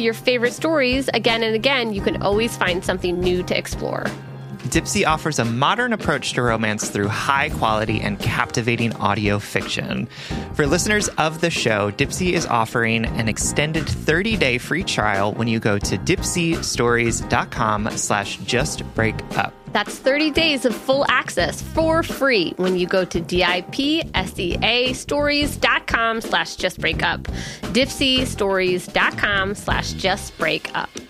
your favorite stories again and again, you can always find something new to explore. Dipsea offers a modern approach to romance through high quality and captivating audio fiction. For listeners of the show, Dipsea is offering an extended 30-day free trial when you go to dipseastories.com slash justbreakup. That's 30 days of full access for free when you go to D-I-P-S-E-A stories.com slash justbreakup. Dipseastories.com slash justbreakup.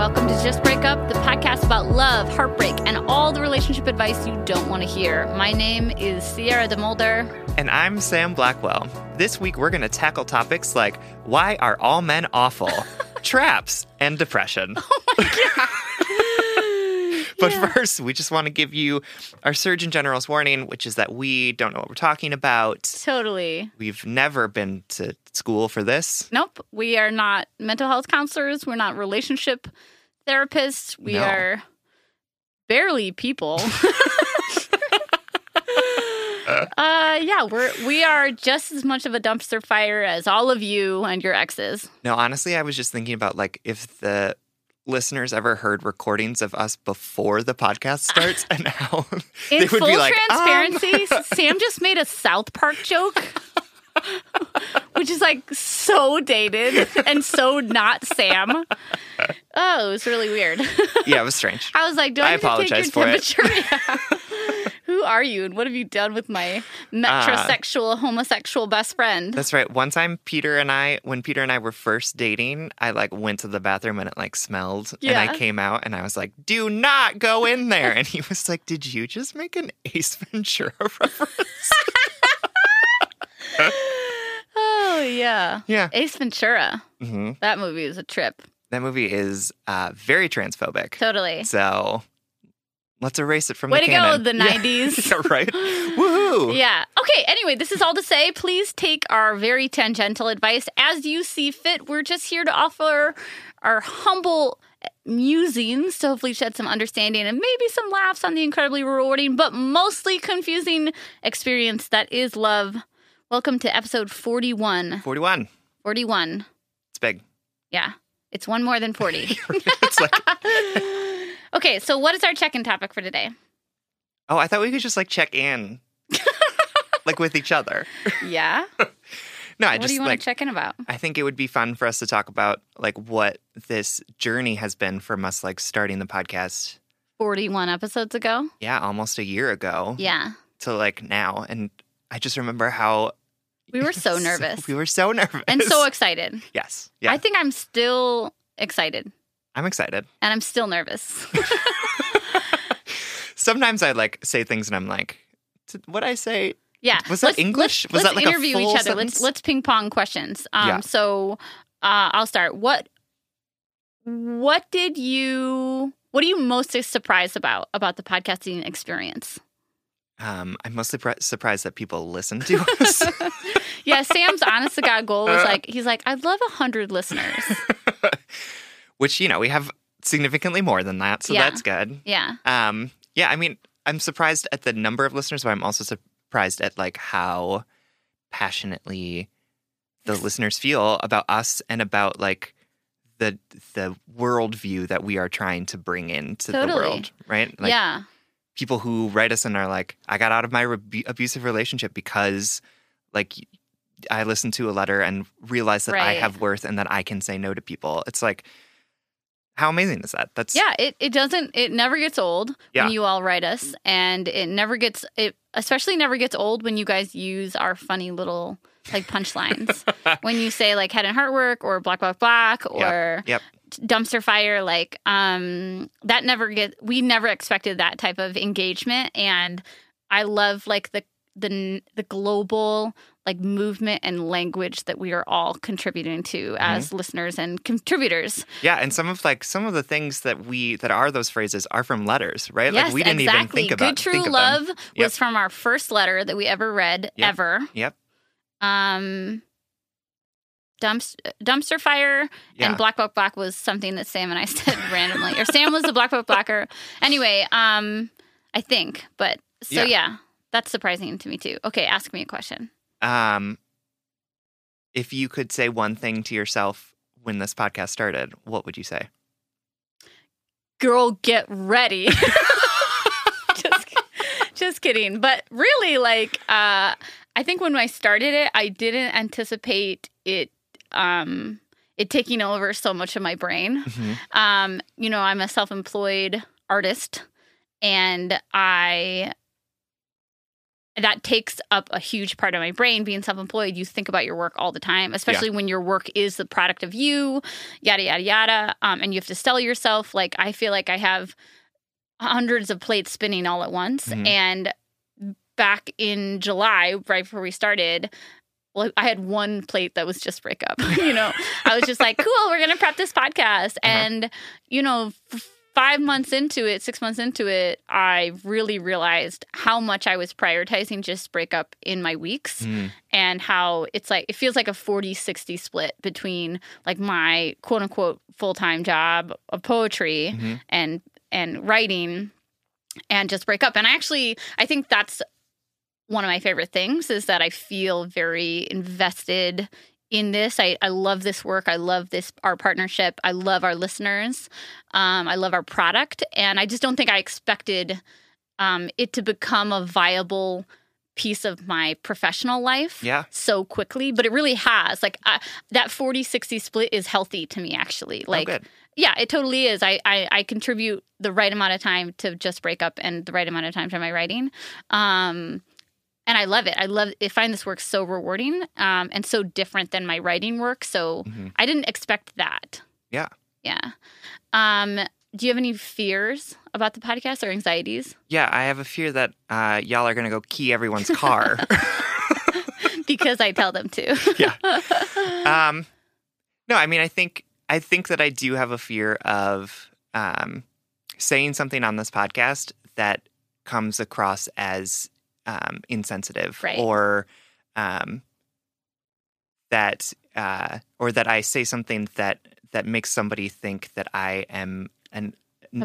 Welcome to Just Break Up, the podcast about love, heartbreak, and all the relationship advice you don't want to hear. My name is Sierra DeMulder. And I'm Sam Blackwell. This week, we're going to tackle topics like why are all men awful, traps, and depression. Oh my God. But yeah. first, we just want to give you our Surgeon General's warning, which is that we don't know what we're talking about. Totally. We've never been to school for this. Nope. We are not mental health counselors. We're not relationship therapists. We no. are barely people. uh yeah we're we are just as much of a dumpster fire as all of you and your exes no honestly i was just thinking about like if the listeners ever heard recordings of us before the podcast starts and how in they would full be like, transparency um. sam just made a south park joke which is like so dated and so not Sam. Oh, it was really weird. Yeah, it was strange. I was like, do I, I apologize for it. Who are you and what have you done with my metrosexual, uh, homosexual best friend? That's right. One time, Peter and I, when Peter and I were first dating, I like went to the bathroom and it like smelled. Yeah. And I came out and I was like, do not go in there. And he was like, did you just make an Ace Ventura reference? oh yeah, yeah. Ace Ventura. Mm-hmm. That movie is a trip. That movie is uh, very transphobic. Totally. So let's erase it from the Way the to canon. go, the '90s. yeah, right. Woohoo! Yeah. Okay. Anyway, this is all to say. Please take our very tangential advice as you see fit. We're just here to offer our humble musings to hopefully shed some understanding and maybe some laughs on the incredibly rewarding but mostly confusing experience that is love Welcome to episode 41. 41. 41. It's big. Yeah. It's one more than 40. it's like Okay, so what is our check-in topic for today? Oh, I thought we could just like check in. like with each other. Yeah. no, I what just do you want like to check in about? I think it would be fun for us to talk about like what this journey has been from us like starting the podcast 41 episodes ago. Yeah, almost a year ago. Yeah. To like now. And I just remember how we were so nervous. So, we were so nervous. And so excited. Yes. Yeah. I think I'm still excited. I'm excited. And I'm still nervous. Sometimes I like say things and I'm like, what I say Yeah. Was that Let's- English? Let's, Was let's that like a interview full each other. Let's let's ping pong questions. Um, Yeah. So uh, I'll start. What What did you What are you most surprised about about the podcasting experience? Um, I'm mostly pri- surprised that people listen to us. Yeah, Sam's honest to God goal was like he's like I'd love a hundred listeners. Which, you know, we have significantly more than that, so Yeah. that's good. Yeah. Um, yeah, I mean, I'm surprised at the number of listeners, but I'm also surprised at like how passionately the listeners feel about us and about like the the worldview that we are trying to bring into the world, right? Like yeah. people who write us and are like, I got out of my abusive relationship because like I listened to a letter and realized that I have worth and that I can say no to people. It's like, how amazing is that? That's Yeah, it, it doesn't it never gets old Yeah. when you all write us and it never gets it especially never gets old when you guys use our funny little like punchlines. when you say like head and heart work or block block block or Yep. dumpster fire like um that never get we never expected that type of engagement and I love like the the the global like movement and language that we are all contributing to as listeners and contributors. Yeah, and some of like some of the things that we that are those phrases are from letters, right? Yes, like we didn't exactly. even think about Good True think. Love Yep. was from our first letter that we ever read Yep. ever. Yep. Um, dumpster, dumpster fire Yeah. and Black Book Black was something that Sam and I said randomly, or Sam was the Black Book Blacker. Anyway, um, I think, but so Yeah. yeah, that's surprising to me too. Okay, ask me a question. Um if you could say one thing to yourself when this podcast started, what would you say? girl get ready just, just kidding but really like uh i think when i started it i didn't anticipate it um it taking over so much of my brain um you know i'm a self-employed artist and i that takes up a huge part of my brain being self-employed you think about your work all the time especially when your work is the product of you yada yada yada um, and you have to sell yourself like i feel like i have hundreds of plates spinning all at once Mhm. and back in july right before we started well, I had one plate that was just breakup. you know, I was just like, cool, we're going to prep this podcast. And, you know, f- five months into it, six months into it, I really realized how much I was prioritizing just breakup in my weeks Mm. and how it's like, it feels like a 40 60 split between like my quote unquote full time job of poetry Mhm. and, and writing and just break up. And I actually, I think that's one of my favorite things is that I feel very invested in this. I, I love this work. I love this our partnership. I love our listeners. Um, I love our product, and I just don't think I expected um, it to become a viable piece of my professional life Yeah. so quickly but it really has like uh, that 40 60 split is healthy to me actually like oh, yeah, it totally is. I, I I contribute the right amount of time to just break up and the right amount of time to my writing. Um and I love it. I love I find this work so rewarding um and so different than my writing work. So Mhm. I didn't expect that. Yeah. Yeah. Um do you have any fears about the podcast or anxieties? Yeah, I have a fear that uh, y'all are going to go key everyone's car. Because I tell them to. yeah. Um, no, I mean, I think I think that I do have a fear of um, saying something on this podcast that comes across as um, insensitive Right. or um, that uh, or that I say something that that makes somebody think that I am an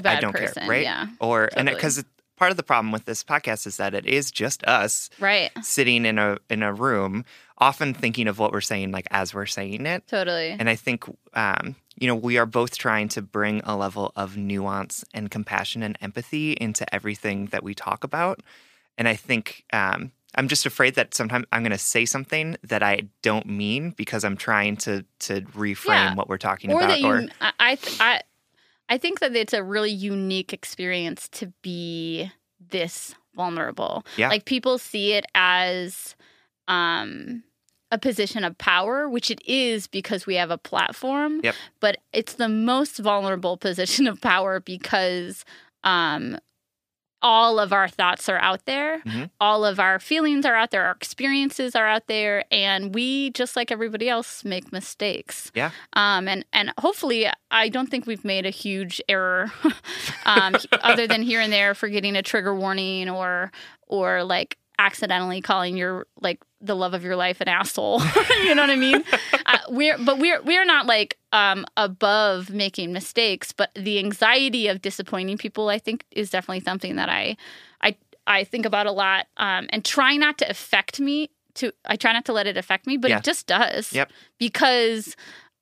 I don't person, care, right? yeah, Or and because part of the problem with this podcast is that it is just us right. sitting in a in a room, often thinking of what we're saying like as we're saying it. Totally. And I think um, you know we are both trying to bring a level of nuance and compassion and empathy into everything that we talk about. And I think um, I'm just afraid that sometimes I'm going to say something that I don't mean because I'm trying to to reframe Yeah. what we're talking or about. that or you I, I I I think that it's a really unique experience to be this vulnerable. Yeah. Like people see it as um a position of power, which it is because we have a platform. Yep. But it's the most vulnerable position of power because um all of our thoughts are out there. Mhm. All of our feelings are out there. Our experiences are out there, and we just like everybody else make mistakes. Yeah. Um, and and hopefully, I don't think we've made a huge error, um, other than here and there forgetting a trigger warning or or like accidentally calling your like the love of your life an asshole. you know what I mean? uh, we're but we're we're not like um above making mistakes, but the anxiety of disappointing people, I think, is definitely something that I I I think about a lot. Um, and try not to affect me. To I try not to let it affect me, but Yeah. it just does. Yep. Because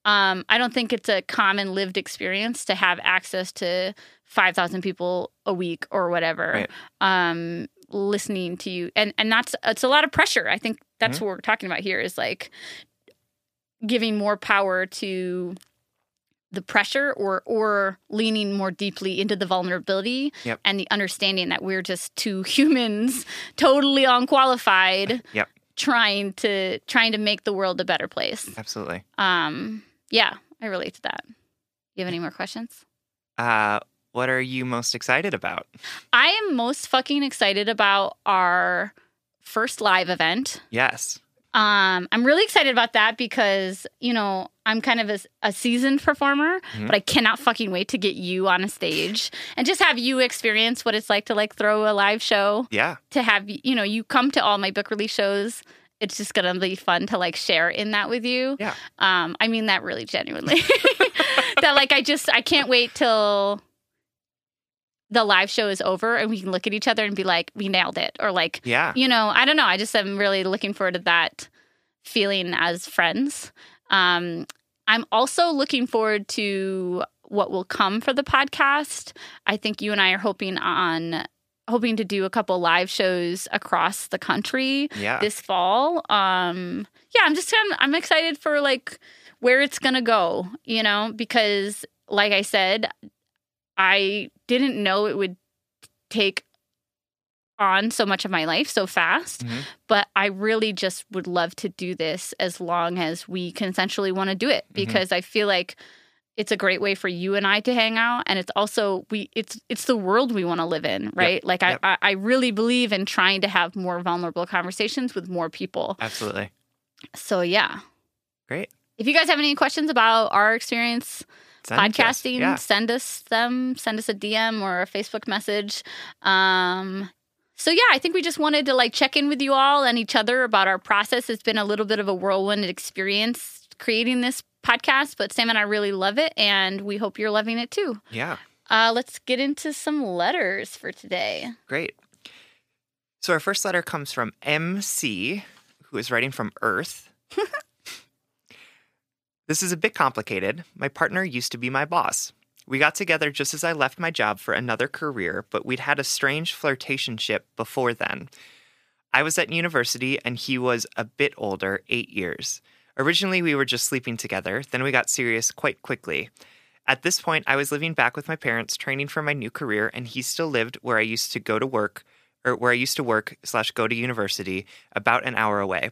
um, I don't think it's a common lived experience to have access to five thousand people a week or whatever. Right. Um, listening to you and and that's it's a lot of pressure i think that's Mm-hmm. what we're talking about here is like giving more power to the pressure or or leaning more deeply into the vulnerability Yep. and the understanding that we're just two humans totally unqualified Yep. trying to trying to make the world a better place Absolutely. um yeah i relate to that you have any more questions Uh, what are you most excited about? i am most fucking excited about our first live event Yes. Um, I'm really excited about that because you know I'm kind of a, a seasoned performer, Mhm. but I cannot fucking wait to get you on a stage and just have you experience what it's like to like throw a live show. Yeah. To have you know you come to all my book release shows. It's just gonna be fun to like share in that with you. Yeah. Um, I mean that really genuinely. that like I just I can't wait till the live show is over and we can look at each other and be like, we nailed it, or like Yeah. you know, I don't know. I just am really looking forward to that feeling as friends. Um, I'm also looking forward to what will come for the podcast. I think you and I are hoping on hoping to do a couple live shows across the country Yeah. this fall. Um, yeah, I'm just kind of, I'm excited for like where it's gonna go, you know, because like I said, I didn't know it would take on so much of my life so fast, Mhm. but I really just would love to do this as long as we consensually want to do it Mhm. because I feel like it's a great way for you and I to hang out and it's also we it's it's the world we want to live in, right? Like Yep. I I really believe in trying to have more vulnerable conversations with more people. Absolutely. So yeah. Great. If you guys have any questions about our experience Send podcasting, Yeah. send us them, send us a DM or a Facebook message. Um, so yeah, I think we just wanted to like check in with you all and each other about our process. It's been a little bit of a whirlwind experience creating this podcast, but Sam and I really love it, and we hope you're loving it too. Yeah. Uh, let's get into some letters for today. Great. So our first letter comes from MC, who is writing from Earth. this is a bit complicated. My partner used to be my boss. We got together just as I left my job for another career, but we'd had a strange flirtationship before then. I was at university and he was a bit older, eight years. Originally, we were just sleeping together, then we got serious quite quickly. At this point, I was living back with my parents, training for my new career, and he still lived where I used to go to work, or where I used to work slash go to university, about an hour away.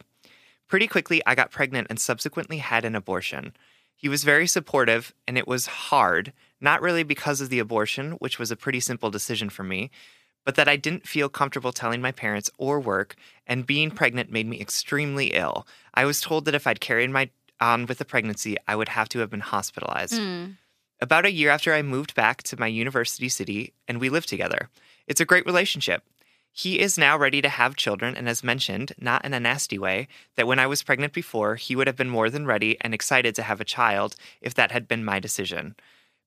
Pretty quickly, I got pregnant and subsequently had an abortion. He was very supportive, and it was hard, not really because of the abortion, which was a pretty simple decision for me, but that I didn't feel comfortable telling my parents or work, and being pregnant made me extremely ill. I was told that if I'd carried my on with the pregnancy, I would have to have been hospitalized. Mm. About a year after I moved back to my university city, and we lived together. It's a great relationship. He is now ready to have children, and has mentioned, not in a nasty way, that when I was pregnant before, he would have been more than ready and excited to have a child if that had been my decision.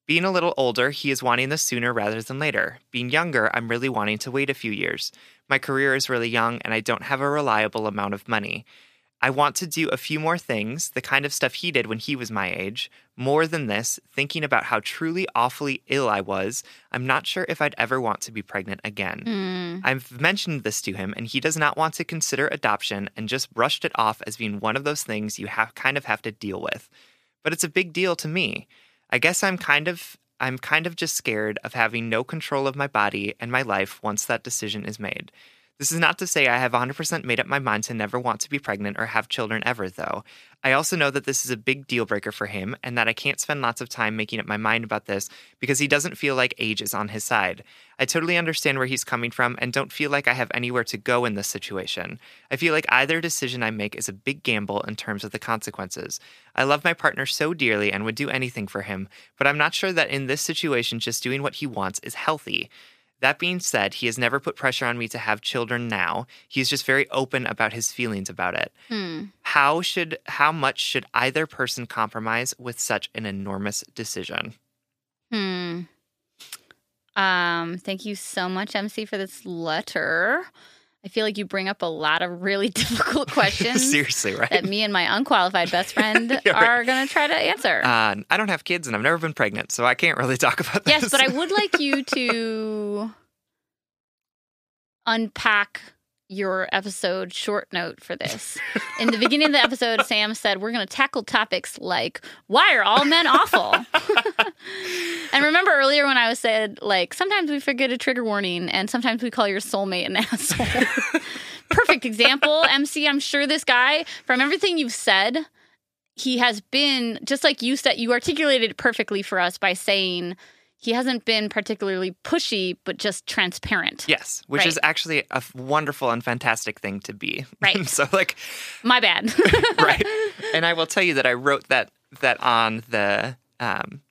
Being a little older, he is wanting this sooner rather than later. Being younger, I'm really wanting to wait a few years. My career is really young, and I don't have a reliable amount of money. I want to do a few more things, the kind of stuff he did when he was my age. More than this, thinking about how truly awfully ill I was, I'm not sure if I'd ever want to be pregnant again. Mm. I've mentioned this to him, and he does not want to consider adoption and just brushed it off as being one of those things you have kind of have to deal with. But it's a big deal to me. I guess I'm kind of I'm kind of just scared of having no control of my body and my life once that decision is made. This is not to say I have 100% made up my mind to never want to be pregnant or have children ever, though. I also know that this is a big deal breaker for him and that I can't spend lots of time making up my mind about this because he doesn't feel like age is on his side. I totally understand where he's coming from and don't feel like I have anywhere to go in this situation. I feel like either decision I make is a big gamble in terms of the consequences. I love my partner so dearly and would do anything for him, but I'm not sure that in this situation, just doing what he wants is healthy. That being said, he has never put pressure on me to have children now. He's just very open about his feelings about it. Hmm. How should how much should either person compromise with such an enormous decision? Hmm. Um, thank you so much, MC, for this letter. I feel like you bring up a lot of really difficult questions Seriously, right? that me and my unqualified best friend Yeah, right. are going to try to answer. Uh, I don't have kids and I've never been pregnant, so I can't really talk about this. yes, but I would like you to unpack your episode short note for this. In the beginning of the episode, Sam said, We're going to tackle topics like, Why are all men awful? and remember earlier when I was said, like, sometimes we forget a trigger warning and sometimes we call your soulmate an asshole. Perfect example, MC. I'm sure this guy, from everything you've said, he has been just like you said you articulated it perfectly for us by saying he hasn't been particularly pushy but just transparent Yes, which Right. is actually a wonderful and fantastic thing to be. Right. so like my bad right. And I will tell you that I wrote that that on the um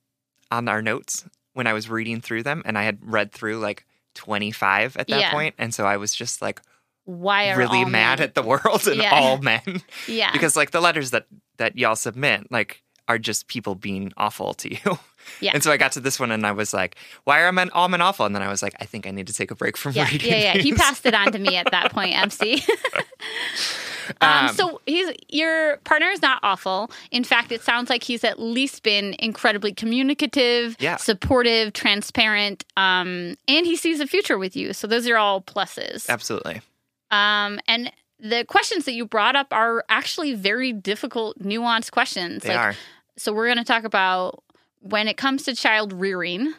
on our notes when I was reading through them and I had read through like 25 at that Yeah. point and so I was just like why are really all mad men- at the world and Yeah. all men yeah because like the letters that that y'all submit like are just people being awful to you. Yeah. And so I got to this one and I was like, why are I all men awful? And then I was like, I think I need to take a break from yeah reading. yeah yeah he passed it on to me at that point mc um, Um, so he's your partner is not awful in fact it sounds like he's at least been incredibly communicative Yeah. supportive transparent um, and he sees a future with you so those are all pluses Absolutely. Um, and the questions that you brought up are actually very difficult, nuanced questions. They are. So we're going to talk about when it comes to child rearing,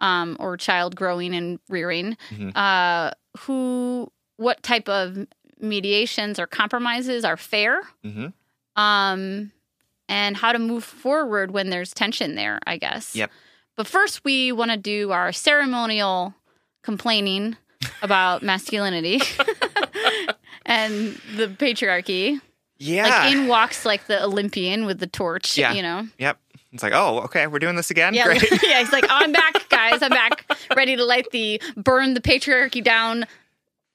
um, or child growing and rearing. Mhm. Uh, who, what type of mediations or compromises are fair? hmm Um, and how to move forward when there's tension there. I guess. Yep. But first, we want to do our ceremonial complaining about masculinity and the patriarchy. Yeah. Like in walks like the Olympian with the torch, Yeah. you know. Yep. It's like, oh, okay, we're doing this again. Yeah, Great. yeah. He's like, oh, I'm back, guys. I'm back, ready to light the burn the patriarchy down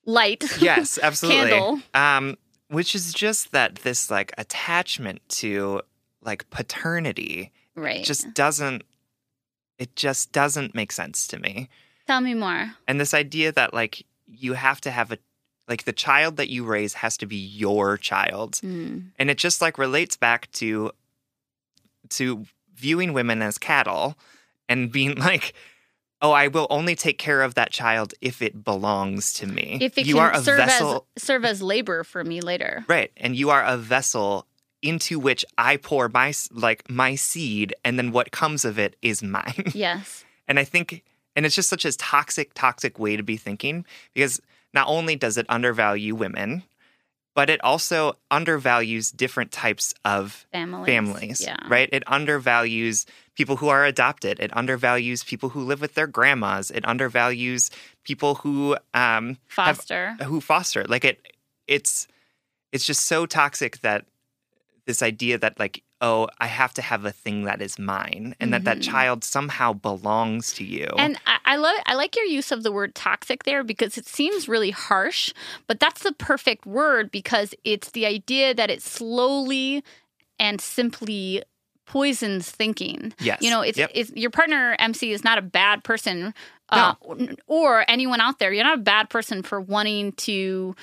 light. yes, absolutely. Candle. Um, which is just that this like attachment to like paternity right. just doesn't it just doesn't make sense to me. tell me more. And this idea that like you have to have a like the child that you raise has to be your child. Mm. And it just like relates back to to viewing women as cattle and being like Oh, I will only take care of that child if it belongs to me. If it you can are a serve vessel, as serve as labor for me later. right? And you are a vessel into which I pour my like my seed, and then what comes of it is mine. Yes. And I think, and it's just such a toxic, toxic way to be thinking because not only does it undervalue women, but it also undervalues different types of Families. families, Yeah. right? It undervalues people who are adopted. It undervalues people who live with their grandmas. It undervalues people who um, have- Foster. who foster. Like it, it's it's just so toxic that this idea that like oh I have to have a thing that is mine and that that Mhm. child somehow belongs to you. And I, I love I like your use of the word toxic there because it seems really harsh, but that's the perfect word because it's the idea that it slowly and simply poisons thinking. yes, You know, it's, Yep. it's your partner MC is not a bad person, uh, or anyone out there. You're not a bad person for wanting to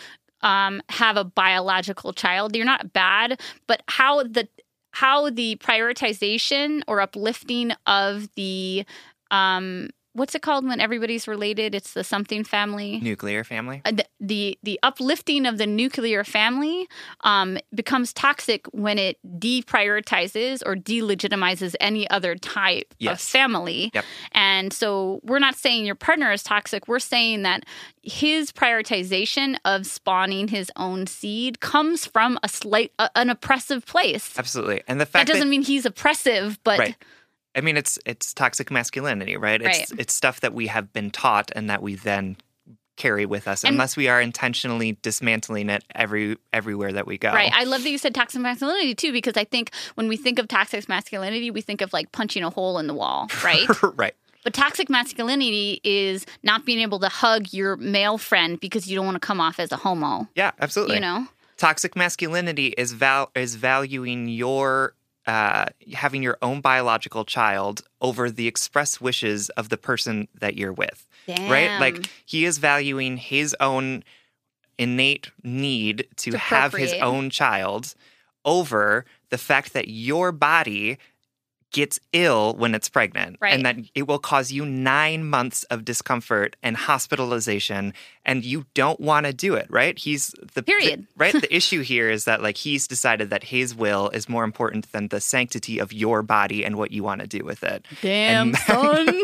um, have a biological child. You're not bad, but how the how the prioritization or uplifting of the um, what's it called when everybody's related? It's the something family. Nuclear family. Uh, the, the the uplifting of the nuclear family um, becomes toxic when it deprioritizes or delegitimizes any other type of family. Yep. And so we're not saying your partner is toxic. We're saying that his prioritization of spawning his own seed comes from a slight a, an oppressive place. Absolutely. And the fact that, doesn't mean he's oppressive, but right. I mean, it's it's toxic masculinity, right? It's Right. it's stuff that we have been taught and that we then carry with us, And- unless we are intentionally dismantling it every everywhere that we go. Right. I love that you said toxic masculinity too, because I think when we think of toxic masculinity, we think of like punching a hole in the wall, right? right. but toxic masculinity is not being able to hug your male friend because you don't want to come off as a homo. Yeah, absolutely. You know? toxic masculinity is val is valuing your uh, having your own biological child over the express wishes of the person that you're with right? Like he is valuing his own innate need to, To have his own child over the fact that your body gets ill when it's pregnant Right. and that it will cause you nine months of discomfort and hospitalization and you don't want to do it right he's the Period. the- right the issue here is that like he's decided that his will is more important than the sanctity of your body and what you want to do with it Damn, And- son.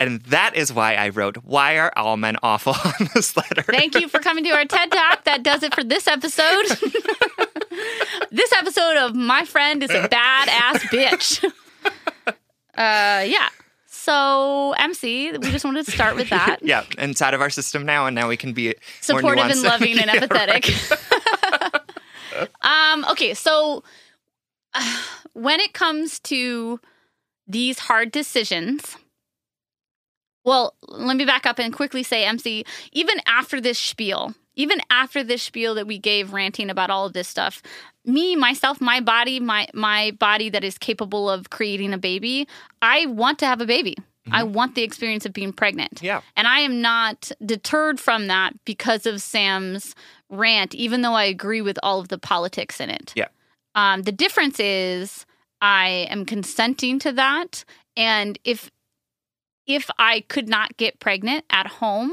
and that is why i wrote why are all men awful on this letter Thank you for coming to our TED Talk. That does it for this episode. this episode of My Friend is a Badass Bitch. Uh, yeah. So, MC, we just wanted to start with that. yeah out of our system now and now we can be supportive and loving and Yeah, empathetic. um, okay, so uh, when it comes to these hard decisions, well, let me back up and quickly say, MC, even after this spiel, even after this spiel that we gave ranting about all of this stuff, me, myself, my body, my my body that is capable of creating a baby, I want to have a baby. I want the experience of being pregnant. Yeah. And I am not deterred from that because of Sam's rant, even though I agree with all of the politics in it. Yeah. Um, the difference is I am consenting to that. And if if I could not get pregnant at home,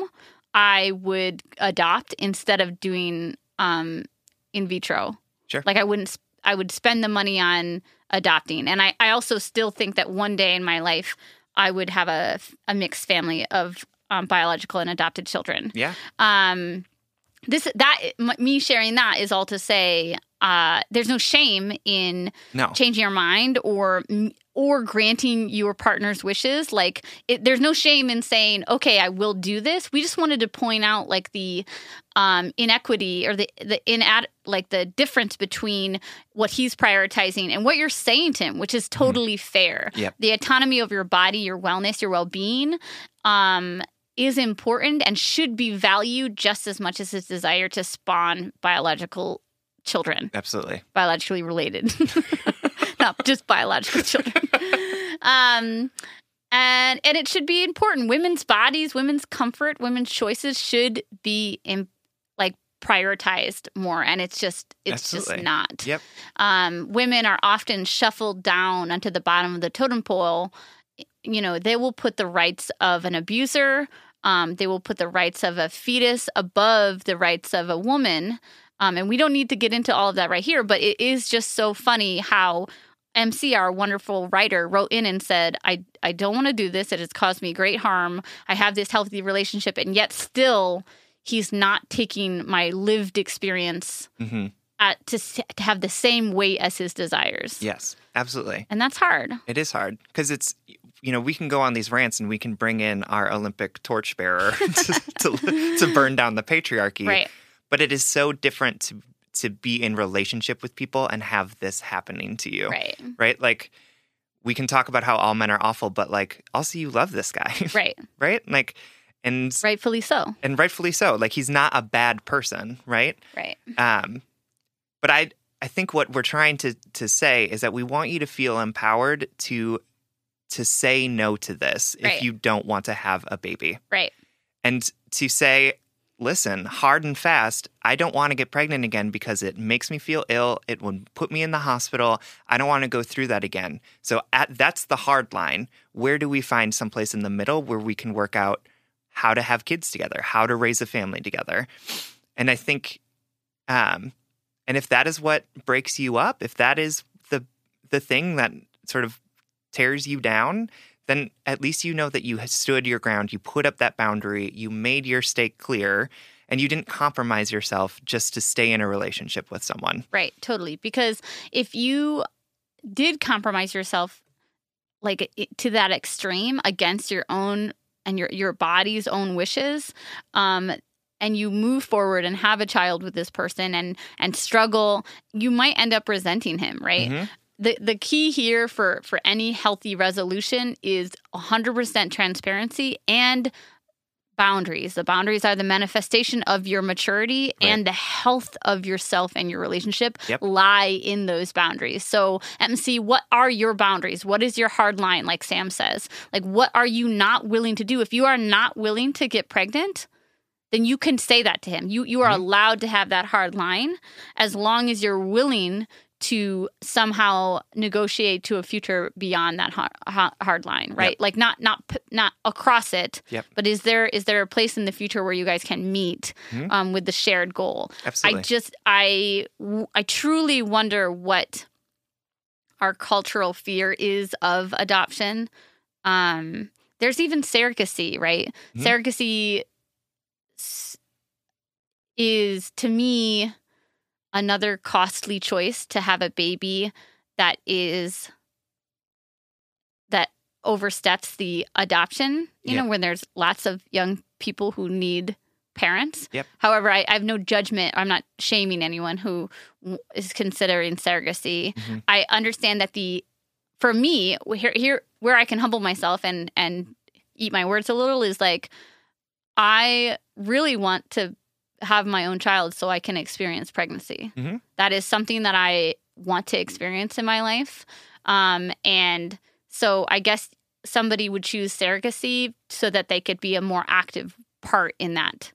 I would adopt instead of doing um, in vitro. Sure. Like I wouldn't. I would spend the money on adopting, and I, I also still think that one day in my life I would have a a mixed family of um, biological and adopted children. yeah Um, this that m- me sharing that is all to say uh, there's no shame in no. changing your mind or or granting your partner's wishes. Like it, there's no shame in saying okay i will do this. We just wanted to point out like the um, inequity or the the inad like the difference between what he's prioritizing and what you're saying to him which is totally fair. Yep. the autonomy of your body your wellness your well-being um, is important and should be valued just as much as his desire to spawn biological children absolutely biologically related, not just biological children. um, and and it should be important. Women's bodies, women's comfort, women's choices should be in, like prioritized more, and it's just it's Absolutely. just not. Yep. Um, women are often shuffled down onto the bottom of the totem pole. You know, they will put the rights of an abuser. Um, they will put the rights of a fetus above the rights of a woman. Um, and we don't need to get into all of that right here, but it is just so funny how MC, our wonderful writer, wrote in and said, I, I don't want to do this. It has caused me great harm. I have this healthy relationship, and yet still he's not taking my lived experience hmm at, to, to have the same weight as his desires. yes absolutely And that's hard. It is hard because it's you know we can go on these rants and we can bring in our Olympic torchbearer to, to to burn down the patriarchy. Right. But it is so different to to be in relationship with people and have this happening to you. Right. Right? Like we can talk about how all men are awful, but like also you love this guy. Right. right? Like and Rightfully so. and rightfully so. Like he's not a bad person, right? Right. Um, but I I think what we're trying to to say is that we want you to feel empowered to to say no to this Right. if you don't want to have a baby, Right. and to say listen, hard and fast, I don't want to get pregnant again because it makes me feel ill. It would put me in the hospital. I don't want to go through that again. So at, that's the hard line. Where do we find someplace in the middle where we can work out how to have kids together, how to raise a family together? And I think, um, and if that is what breaks you up, if that is the the thing that sort of tears you down, then at least you know that you stood your ground, you put up that boundary, you made your stake clear, and you didn't compromise yourself just to stay in a relationship with someone. Right, totally. Because if you did compromise yourself like to that extreme against your own and your your body's own wishes, um, and you move forward and have a child with this person and and struggle, you might end up resenting him, right? Mm-hmm. The the key here for for any healthy resolution is 100% transparency and boundaries. The boundaries are the manifestation of your maturity Right. and the health of yourself and your relationship Yep. lie in those boundaries. So, MC, what are your boundaries? What is your hard line like Sam says? Like what are you not willing to do? If you are not willing to get pregnant, then you can say that to him. You you are mm-hmm. allowed to have that hard line as long as you're willing to somehow negotiate to a future beyond that hard, hard line, right? Yep. Like not not not across it, Yep. but is there is there a place in the future where you guys can meet Mhm. um, with the shared goal? Absolutely. I just I I truly wonder what our cultural fear is of adoption. Um, there's even surrogacy, right? Mhm. Surrogacy is to me another costly choice to have a baby that is that oversteps the adoption you Yeah. know when there's lots of young people who need parents Yep. however I, I have no judgment i'm not shaming anyone who is considering surrogacy Mhm. i understand that the for me here here where i can humble myself and and eat my words a little is like i really want to have my own child so i can experience pregnancy Mhm. That is something that i want to experience in my life um and so i guess somebody would choose surrogacy so that they could be a more active part in that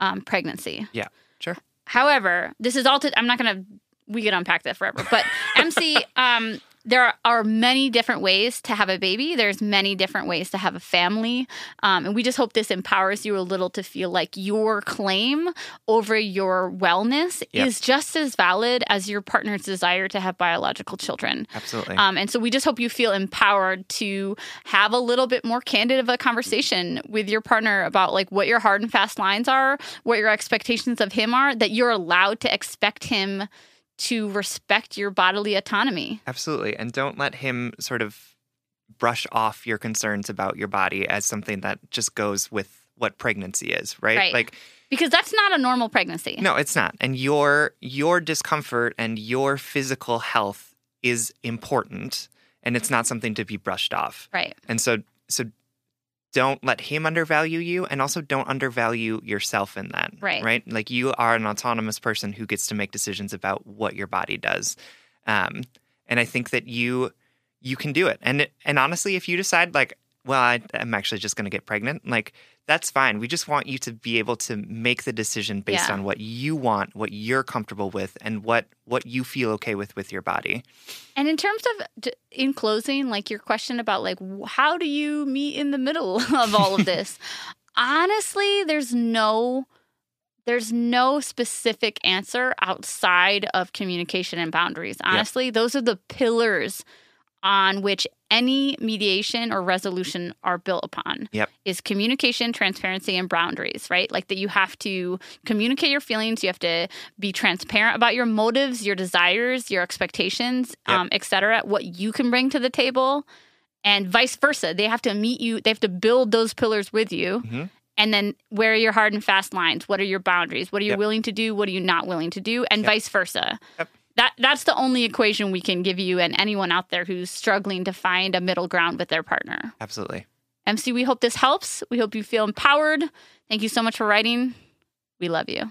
um, pregnancy Yeah, sure. However, this is all to, I'm not going to, we could unpack that forever. But MC, um, there are many different ways to have a baby. There's many different ways to have a family. Um, and we just hope this empowers you a little to feel like your claim over your wellness Yep. is just as valid as your partner's desire to have biological children. Absolutely. Um, and so we just hope you feel empowered to have a little bit more candid of a conversation with your partner about like what your hard and fast lines are, what your expectations of him are, that you're allowed to expect him to respect your bodily autonomy. Absolutely. And don't let him sort of brush off your concerns about your body as something that just goes with what pregnancy is, right? Right. Like Because that's not a normal pregnancy. no, it's not. And your your discomfort and your physical health is important and it's not something to be brushed off. Right. And so so don't let him undervalue you and also don't undervalue yourself in that. Right. Right? Like you are an autonomous person who gets to make decisions about what your body does. Um and I think that you you can do it. And and honestly, if you decide like, well, I, I'm actually just going to get pregnant, like that's fine. We just want you to be able to make the decision based Yeah. on what you want, what you're comfortable with, and what what you feel okay with with your body. And in terms of, in closing, like your question about like how do you meet in the middle of all of this? Honestly, there's no, there's no specific answer outside of communication and boundaries. Honestly, those are the pillars on which any mediation or resolution are built upon Yep. is communication transparency and boundaries right like that you have to communicate your feelings you have to be transparent about your motives your desires your expectations Yep. um, etc what you can bring to the table and vice versa they have to meet you they have to build those pillars with you Mhm. and then where are your hard and fast lines what are your boundaries what are you Yep. willing to do what are you not willing to do and vice versa. That that's the only equation we can give you and anyone out there who's struggling to find a middle ground with their partner Absolutely. MC, we hope this helps. We hope you feel empowered. Thank you so much for writing. We love you.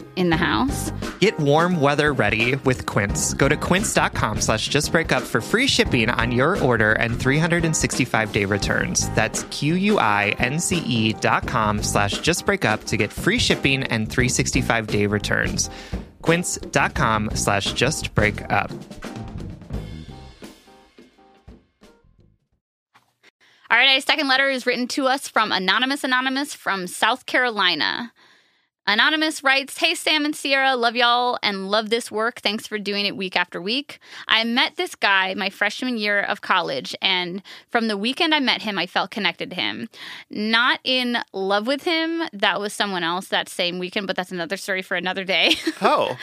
in the house. Get warm weather ready with Quince. Go to quince.com slash justbreakup for free shipping on your order and 365-day returns. That's Q-U-I-N-C-E dot com slash justbreakup to get free shipping and 365-day returns. quince.com slash justbreakup. All right, our second letter is written to us from Anonymous Anonymous from South Carolina. Anonymous writes, Hey, Sam and Sierra, love y'all and love this work. Thanks for doing it week after week. I met this guy my freshman year of college, and from the weekend I met him, I felt connected to him. Not in love with him, that was someone else that same weekend, but that's another story for another day. Oh.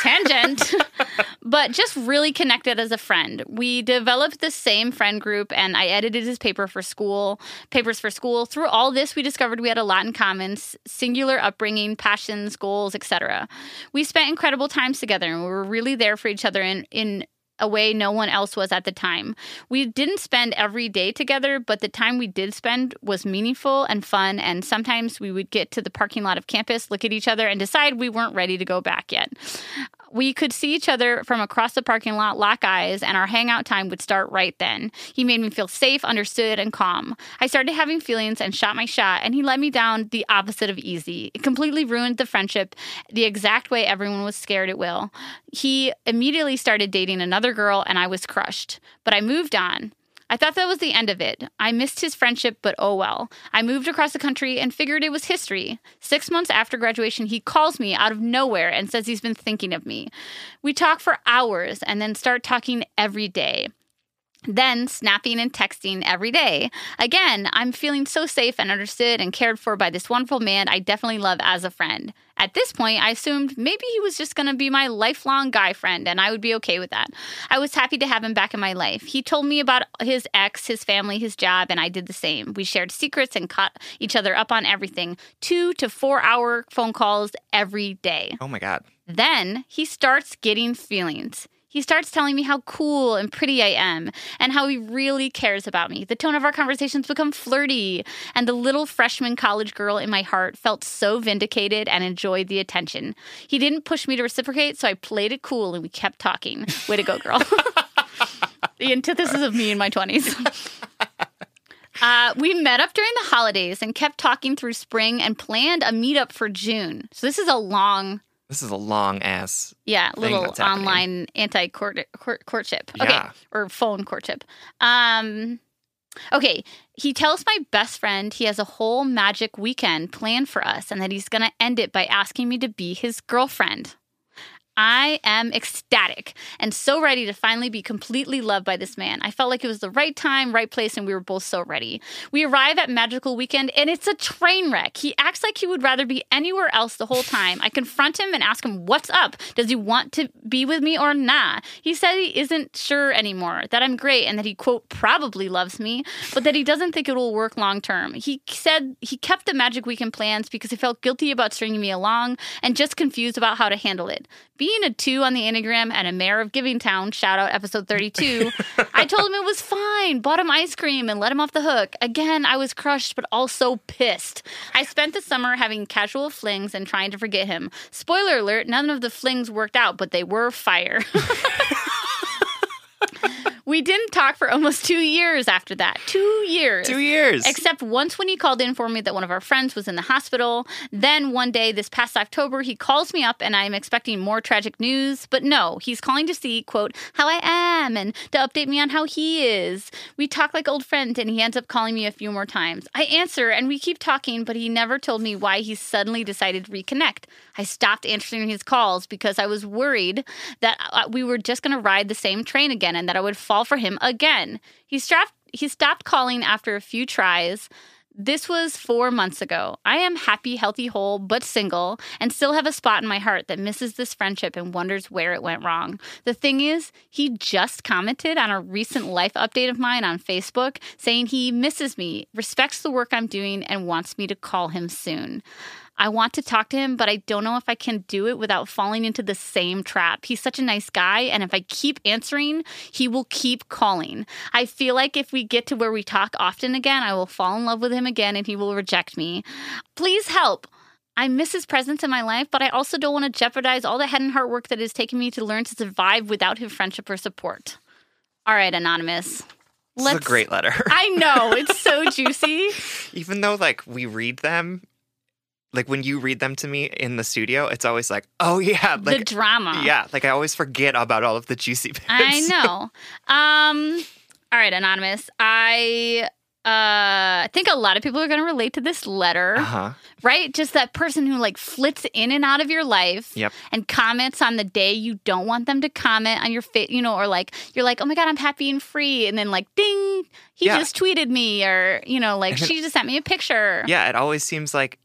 Tangent. but just really connected as a friend. We developed the same friend group, and I edited his paper for school, papers for school. Through all this, we discovered we had a lot in common singular upbringing passions, goals, etc. We spent incredible times together and we were really there for each other in, in a way no one else was at the time. We didn't spend every day together, but the time we did spend was meaningful and fun. And sometimes we would get to the parking lot of campus, look at each other, and decide we weren't ready to go back yet we could see each other from across the parking lot, lock eyes, and our hangout time would start right then. He made me feel safe, understood, and calm. I started having feelings and shot my shot, and he let me down the opposite of easy. It completely ruined the friendship the exact way everyone was scared it will. He immediately started dating another girl, and I was crushed. But I moved on. I thought that was the end of it. I missed his friendship, but oh well. I moved across the country and figured it was history. Six months after graduation, he calls me out of nowhere and says he's been thinking of me. We talk for hours and then start talking every day. Then snapping and texting every day. Again, I'm feeling so safe and understood and cared for by this wonderful man I definitely love as a friend. At this point, I assumed maybe he was just going to be my lifelong guy friend and I would be okay with that. I was happy to have him back in my life. He told me about his ex, his family, his job, and I did the same. We shared secrets and caught each other up on everything. Two to four hour phone calls every day. Oh my God. Then he starts getting feelings. He starts telling me how cool and pretty I am and how he really cares about me. The tone of our conversations become flirty, and the little freshman college girl in my heart felt so vindicated and enjoyed the attention. He didn't push me to reciprocate, so I played it cool and we kept talking. Way to go, girl. the antithesis of me in my 20s. Uh, we met up during the holidays and kept talking through spring and planned a meetup for June. So this is a long This is a long ass. yeah, little online anti court courtship. Okay, Yeah. or phone courtship. Um, okay. He tells my best friend he has a whole magic weekend planned for us, and that he's gonna end it by asking me to be his girlfriend. I am ecstatic and so ready to finally be completely loved by this man. I felt like it was the right time, right place, and we were both so ready. We arrive at Magical Weekend and it's a train wreck. He acts like he would rather be anywhere else the whole time. I confront him and ask him, What's up? Does he want to be with me or not? He said he isn't sure anymore, that I'm great, and that he, quote, probably loves me, but that he doesn't think it will work long term. He said he kept the Magic Weekend plans because he felt guilty about stringing me along and just confused about how to handle it. Being a two on the Enneagram and a mayor of Givingtown, shout out episode 32, I told him it was fine, bought him ice cream, and let him off the hook. Again, I was crushed, but also pissed. I spent the summer having casual flings and trying to forget him. Spoiler alert, none of the flings worked out, but they were fire. we didn't talk for almost two years after that. Two years. Two years. Except once when he called in for me that one of our friends was in the hospital. Then one day this past October, he calls me up and I'm expecting more tragic news. But no, he's calling to see, quote, how I am and to update me on how he is. We talk like old friends and he ends up calling me a few more times. I answer and we keep talking, but he never told me why he suddenly decided to reconnect. I stopped answering his calls because I was worried that uh, we were just going to ride the same train again and that I would fall for him again. He stopped he stopped calling after a few tries. This was four months ago. I am happy, healthy, whole, but single, and still have a spot in my heart that misses this friendship and wonders where it went wrong. The thing is, he just commented on a recent life update of mine on Facebook saying he misses me, respects the work I'm doing, and wants me to call him soon. I want to talk to him, but I don't know if I can do it without falling into the same trap. He's such a nice guy, and if I keep answering, he will keep calling. I feel like if we get to where we talk often again, I will fall in love with him again and he will reject me. Please help. I miss his presence in my life, but I also don't want to jeopardize all the head and heart work that has taken me to learn to survive without his friendship or support. All right, Anonymous. This is a great letter. I know, it's so juicy. Even though like we read them, like when you read them to me in the studio, it's always like, oh yeah, the drama. yeah, like I always forget about all of the juicy bits. I know. Um, all right, anonymous. I uh think a lot of people are going to relate to this letter, Uh huh. right? Just that person who like flits in and out of your life Yep. and comments on the day you don't want them to comment on your fit, you know, or like you're like, "Oh my god, I'm happy and free." And then like, "Ding, he Yeah. just tweeted me," or, you know, like she just sent me a picture. Yeah, it always seems like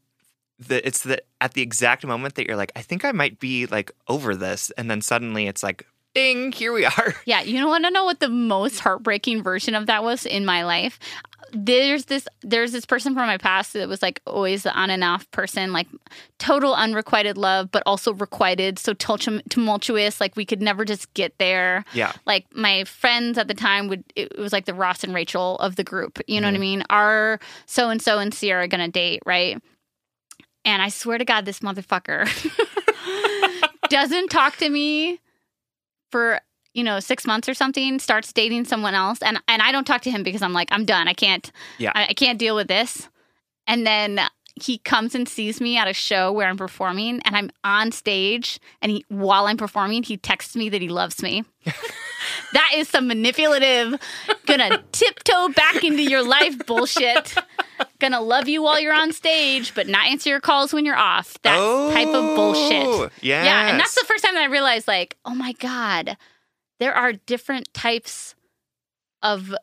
the it's the at the exact moment that you're like, I think I might be like over this, and then suddenly it's like, ding, here we are. Yeah, you don't want to know what the most heartbreaking version of that was in my life? There's this there's this person from my past that was like always the on and off person, like total unrequited love, but also requited, so tumultuous. Like we could never just get there. Yeah. Like my friends at the time would it was like the Ross and Rachel of the group. You know what I mm-hmm. mean? Are so and so and Sierra gonna date, right? And I swear to God, this motherfucker doesn't talk to me for you know six months or something. Starts dating someone else, and and I don't talk to him because I'm like I'm done. I can't. Yeah. I, I can't deal with this. And then he comes and sees me at a show where I'm performing, and I'm on stage. And he, while I'm performing, he texts me that he loves me. that is some manipulative, gonna tiptoe back into your life bullshit. Gonna love you while you're on stage, but not answer your calls when you're off. That type of bullshit. Oh, Yeah, and that's the first time that I realized, like, oh my god, there are different types of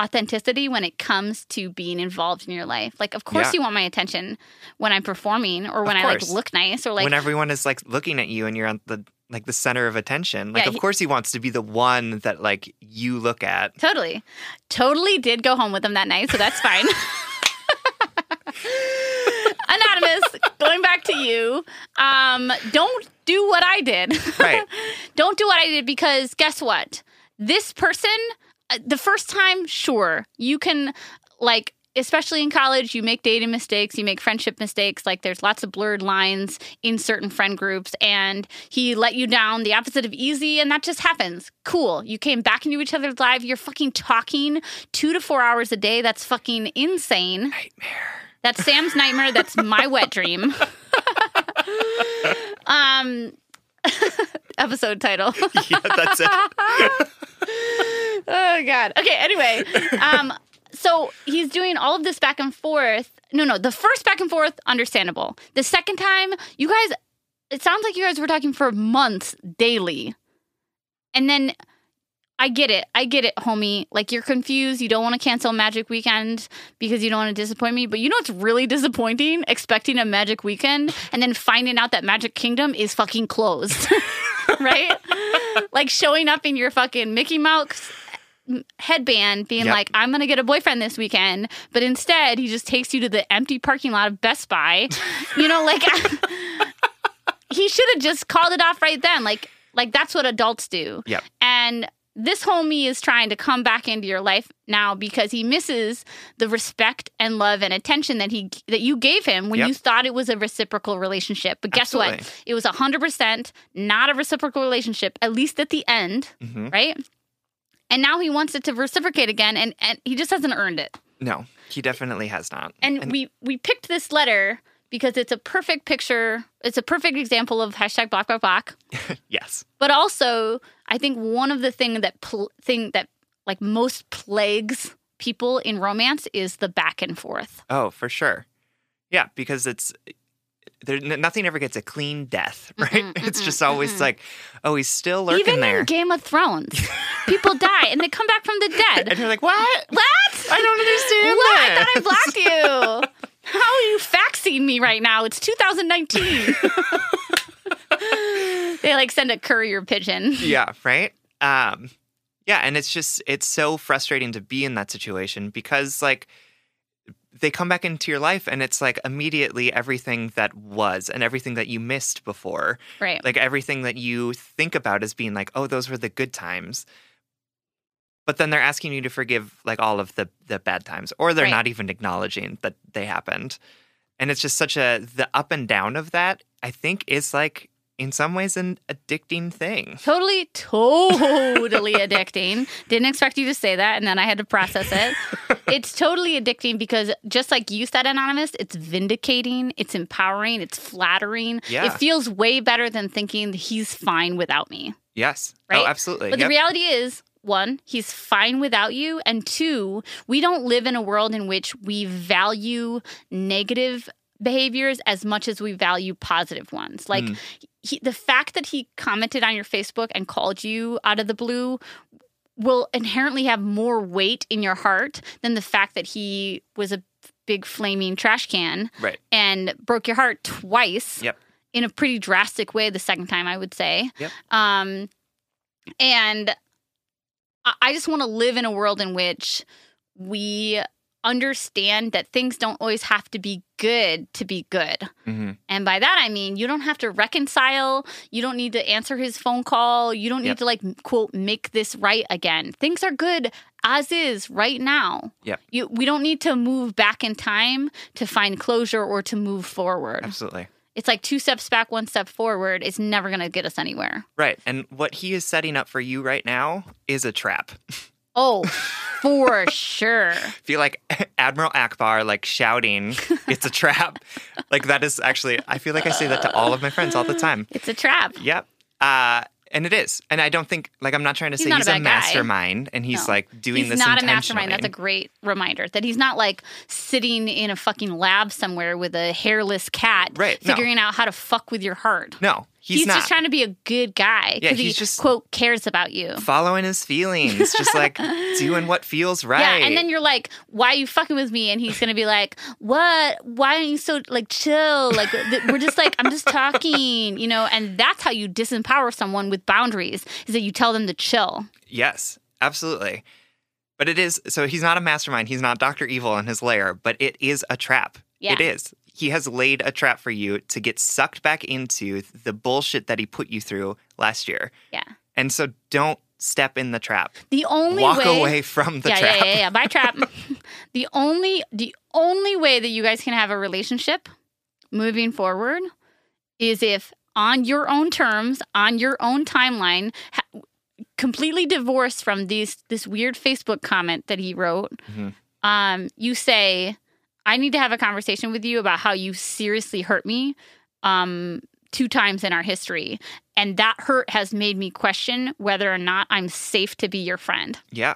authenticity when it comes to being involved in your life. Like, of course, Yeah. you want my attention when I'm performing or when I like look nice or like when everyone is like looking at you and you're on the like the center of attention. Like Yeah, of he- course he wants to be the one that like you look at. Totally. Totally did go home with him that night, so that's fine. Anonymous, going back to you. Um, don't do what I did. Right. don't do what I did because guess what? This person, the first time, sure, you can like especially in college, you make dating mistakes, you make friendship mistakes. Like there's lots of blurred lines in certain friend groups, and he let you down, the opposite of easy, and that just happens. Cool. You came back into each other's life. You're fucking talking two to four hours a day. That's fucking insane. Nightmare. That's Sam's nightmare. That's my wet dream. um, episode title. yeah, that's it. oh god. Okay. Anyway, um, so he's doing all of this back and forth. No, no. The first back and forth, understandable. The second time, you guys, it sounds like you guys were talking for months daily, and then. I get it. I get it, homie. Like you're confused. You don't want to cancel Magic Weekend because you don't want to disappoint me. But you know what's really disappointing? Expecting a Magic Weekend and then finding out that Magic Kingdom is fucking closed. right? like showing up in your fucking Mickey Mouse headband being Yep. like, I'm going to get a boyfriend this weekend. But instead, he just takes you to the empty parking lot of Best Buy. you know, like he should have just called it off right then. Like, like that's what adults do. Yep. And this homie is trying to come back into your life now because he misses the respect and love and attention that he that you gave him when Yep. you thought it was a reciprocal relationship. But guess what? It was 100% not a reciprocal relationship at least at the end, Mhm. right? And now he wants it to reciprocate again and and he just hasn't earned it. No, he definitely has not. And, we we picked this letter because it's a perfect picture. It's a perfect example of hashtag block block block. yes. But also, I think one of the thing that pl- thing that like most plagues people in romance is the back and forth. Oh, for sure. Yeah, because it's there. n- Nothing ever gets a clean death, right? Mm-hmm, it's mm-hmm, just always mm-hmm. like, oh, he's still lurking Even there, in Game of Thrones, people die and they come back from the dead, and you're like, what? What? I don't understand What? I thought I blocked you. How are you faxing me right now? It's 2019. they like send a courier pigeon. yeah, right. Um, yeah, and it's just it's so frustrating to be in that situation because like they come back into your life and it's like immediately everything that was and everything that you missed before Right. like everything that you think about as being like oh those were the good times but then they're asking you to forgive like all of the the bad times or they're Right. not even acknowledging that they happened and it's just such a the up and down of that i think is like in some ways an addicting thing Totally, totally addicting. Didn't expect you to say that, and then I had to process it. it's totally addicting because, just like you said, Anonymous, it's vindicating, it's empowering, it's flattering. Yeah. It feels way better than thinking he's fine without me. yes oh, Right? oh absolutely But Yep. the reality is, one, he's fine without you. And two, we don't live in a world in which we value negative behaviors as much as we value positive ones. Like Mm. he, the fact that he commented on your Facebook and called you out of the blue will inherently have more weight in your heart than the fact that he was a big flaming trash can right and broke your heart twice Yep. in a pretty drastic way the second time i would say Yep. um and I- i just want to live in a world in which we understand that things don't always have to be good to be good. Hmm and by that i mean you don't have to reconcile. You don't need to answer his phone call. You don't need Yep. to like quote make this right again. Things are good as is right now. You, we don't need to move back in time to find closure or to move forward. Absolutely. It's like two steps back, one step forward. It's never going to get us anywhere. right. And what he is setting up for you right now is a trap Oh, for sure. feel like Admiral Ackbar like shouting, "It's a trap!" like that is actually. I feel like I say that to all of my friends all the time. It's a trap. Yep, uh, and it is. And I don't think like I'm not trying to He's say not a he's a, bad guy. mastermind and he's No. like doing he's this. He's not a mastermind. That's a great reminder that he's not like sitting in a fucking lab somewhere with a hairless cat, Right, no. figuring out how to fuck with your heart. No, He's, not just trying to be a good guy Yeah, because he just- quote cares about you. following his feelings, just like doing what feels right. Yeah, and then you're like, "Why are you fucking with me?" And he's gonna be like, "What? Why aren't you so like chill? Like th- we're just like I'm just talking, you know." And that's how you disempower someone with boundaries is that you tell them to chill. Yes, absolutely. But it is so he's not a mastermind. He's not Dr. Evil in his lair, but it is a trap. Yeah. It is. He has laid a trap for you to get sucked back into the bullshit that he put you through last year. Yeah. And so don't step in the trap. The only Walk way away from the yeah, trap. yeah, yeah, yeah. By trap. the only the only way that you guys can have a relationship moving forward is if on your own terms, on your own timeline, ha- completely divorced from these this weird Facebook comment that he wrote. Mhm. Um, you say, "I need to have a conversation with you about how you seriously hurt me." Um, two times in our history and that hurt has made me question whether or not I'm safe to be your friend. Yeah.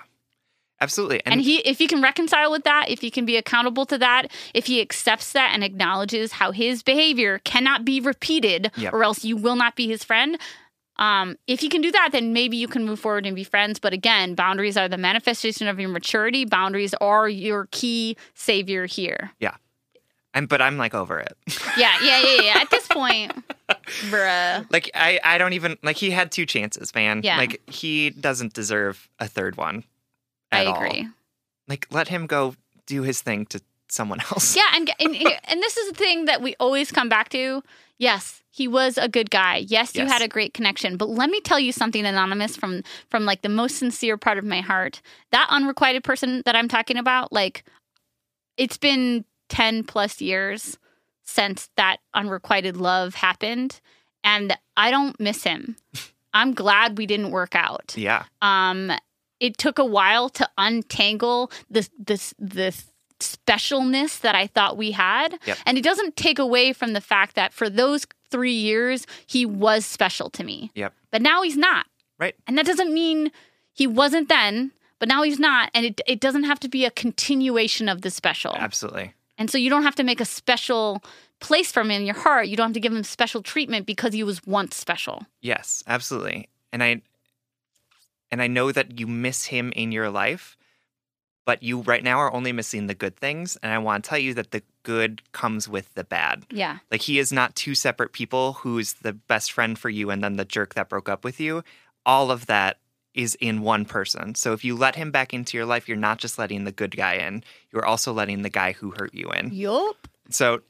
Absolutely. And, he, if he can reconcile with that, if he can be accountable to that, if he accepts that and acknowledges how his behavior cannot be repeated, Yep. or else you will not be his friend. Um, if you can do that, then maybe you can move forward and be friends. But again, boundaries are the manifestation of your maturity. Boundaries are your key savior here. I'm, but I'm like over it. Yeah, yeah, yeah, yeah. At this point, bruh. like I, I don't even like he had two chances, man. Yeah. Like he doesn't deserve a third one. I at all. agree. Like let him go do his thing to someone else. Yeah, and, and and this is the thing that we always come back to. Yes, he was a good guy. Yes, you had a great connection. But let me tell you something anonymous from from like the most sincere part of my heart. That unrequited person that I'm talking about, like it's been 10 plus years since that unrequited love happened and I don't miss him. I'm glad we didn't work out Yeah. um it took a while to untangle the the the specialness that I thought we had Yep. and it doesn't take away from the fact that for those 3 years he was special to me Yep. but now he's not Right. and that doesn't mean he wasn't then but now he's not and it it doesn't have to be a continuation of the special Absolutely. and so you don't have to make a special place for him in your heart you don't have to give him special treatment because he was once special Yes, absolutely. And I and I know that you miss him in your life, but you right now are only missing the good things, and I want to tell you that the good comes with the bad. yeah Like he is not two separate people who's the best friend for you and then the jerk that broke up with you. All of that is in one person. So if you let him back into your life, you're not just letting the good guy in, you're also letting the guy who hurt you in. yup So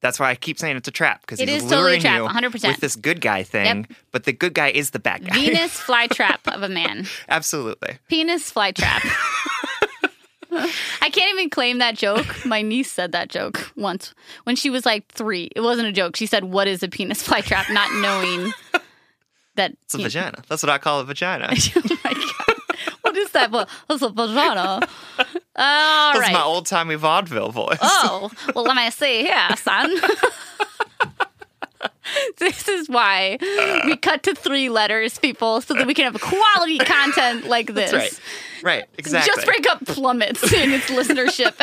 that's why I keep saying it's a trap because It he's is totally a luring trap, you 100%. with this good guy thing, but the good guy is the bad guy. Venus flytrap of a man. Absolutely. Penis flytrap. I can't even claim that joke. My niece said that joke once when she was like three. It wasn't a joke. She said, What is a penis flytrap? Not knowing that. It's a vagina. That's what I call a vagina. oh my God. What is that? That's a vagina. All That's right. my old timey vaudeville voice. Oh, well, let me see here, son. this is why we cut to three letters, people, so that we can have quality content like this. That's right. Right. Exactly. Just break up plummets in its listenership.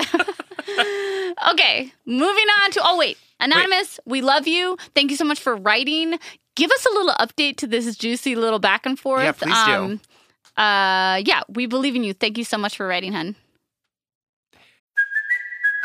okay, moving on to. Oh, wait. Anonymous, we love you. Thank you so much for writing. Give us a little update to this juicy little back and forth. Yeah, please do. do. Uh, yeah, we believe in you. Thank you so much for writing, hun.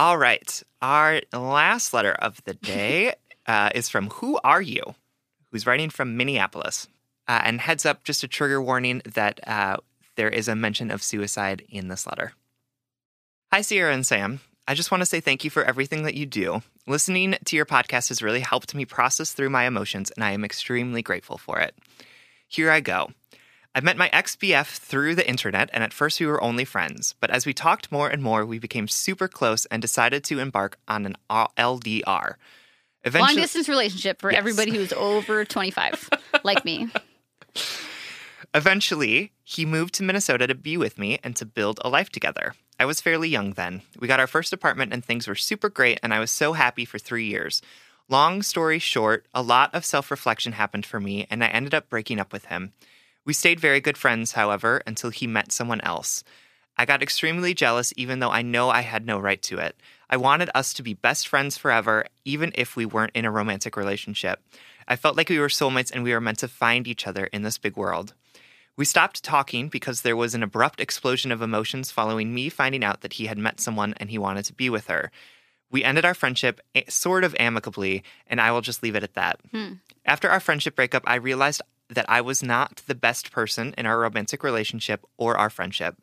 All right. Our last letter of the day uh, is from Who Are You? Who's writing from Minneapolis. Uh, and heads up, just a trigger warning that uh, there is a mention of suicide in this letter. Hi, Sierra and Sam. I just want to say thank you for everything that you do. Listening to your podcast has really helped me process through my emotions, and I am extremely grateful for it. Here I go. I met my ex BF through the internet, and at first we were only friends. But as we talked more and more, we became super close and decided to embark on an LDR. Long distance relationship for Yes. everybody who's over 25, like me. Eventually, he moved to Minnesota to be with me and to build a life together. I was fairly young then. We got our first apartment and things were super great, and I was so happy for three years. Long story short, a lot of self reflection happened for me, and I ended up breaking up with him. We stayed very good friends, however, until he met someone else. I got extremely jealous, even though I know I had no right to it. I wanted us to be best friends forever, even if we weren't in a romantic relationship. I felt like we were soulmates and we were meant to find each other in this big world. We stopped talking because there was an abrupt explosion of emotions following me finding out that he had met someone and he wanted to be with her. We ended our friendship eh, sort of amicably, and I will just leave it at that. After our friendship breakup, I realized that I was not the best person in our romantic relationship or our friendship.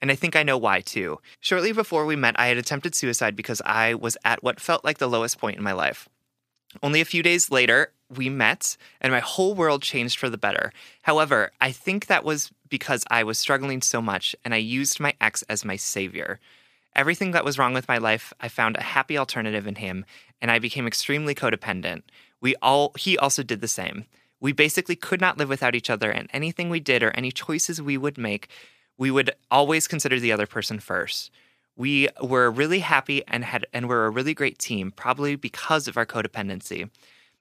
And I think I know why too. Shortly before we met, I had attempted suicide because I was at what felt like the lowest point in my life. Only a few days later, we met, and my whole world changed for the better. However, I think that was because I was struggling so much, and I used my ex as my savior. Everything that was wrong with my life, I found a happy alternative in him, and I became extremely codependent. We all he also did the same. We basically could not live without each other, and anything we did or any choices we would make, we would always consider the other person first. We were really happy and had and were a really great team, probably because of our codependency.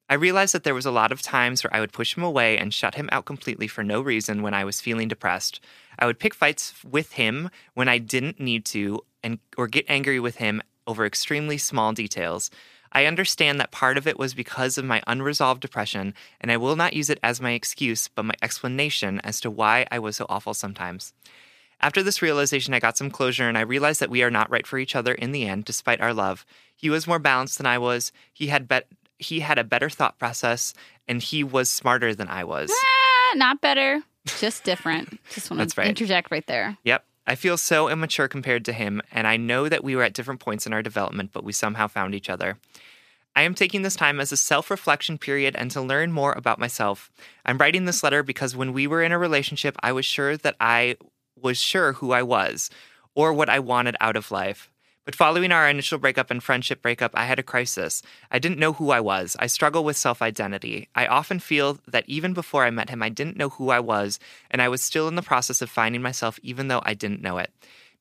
I realized that there was a lot of times where I would push him away and shut him out completely for no reason when I was feeling depressed. I would pick fights with him when I didn't need to and or get angry with him over extremely small details. I understand that part of it was because of my unresolved depression, and I will not use it as my excuse, but my explanation as to why I was so awful sometimes. After this realization, I got some closure and I realized that we are not right for each other in the end, despite our love. He was more balanced than I was. He had bet- he had a better thought process, and he was smarter than I was. Ah, not better, just different. Just want to right. interject right there. Yep. I feel so immature compared to him, and I know that we were at different points in our development, but we somehow found each other. I am taking this time as a self reflection period and to learn more about myself. I'm writing this letter because when we were in a relationship, I was sure that I was sure who I was or what I wanted out of life. But following our initial breakup and friendship breakup, I had a crisis. I didn't know who I was. I struggle with self identity. I often feel that even before I met him, I didn't know who I was, and I was still in the process of finding myself, even though I didn't know it.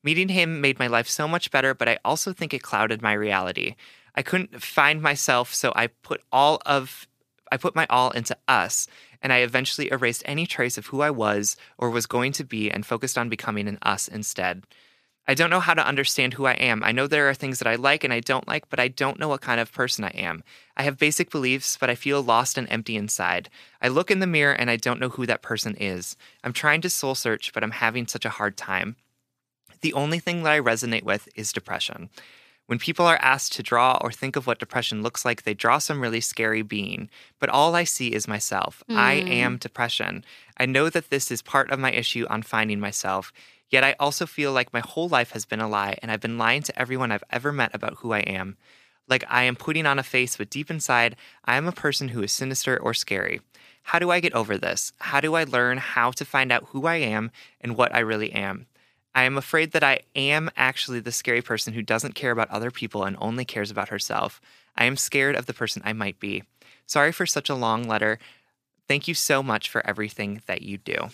Meeting him made my life so much better, but I also think it clouded my reality. I couldn't find myself, so I put all of I put my all into us, and I eventually erased any trace of who I was or was going to be and focused on becoming an us instead. I don't know how to understand who I am. I know there are things that I like and I don't like, but I don't know what kind of person I am. I have basic beliefs, but I feel lost and empty inside. I look in the mirror and I don't know who that person is. I'm trying to soul search, but I'm having such a hard time. The only thing that I resonate with is depression. When people are asked to draw or think of what depression looks like, they draw some really scary being. But all I see is myself. I hmm. am depression. I know that this is part of my issue on finding myself. Yet I also feel like my whole life has been a lie, and I've been lying to everyone I've ever met about who I am. Like I am putting on a face, but deep inside, I am a person who is sinister or scary. How do I get over this? How do I learn how to find out who I am and what I really am? I am afraid that I am actually the scary person who doesn't care about other people and only cares about herself. I am scared of the person I might be. Sorry for such a long letter. Thank you so much for everything that you do.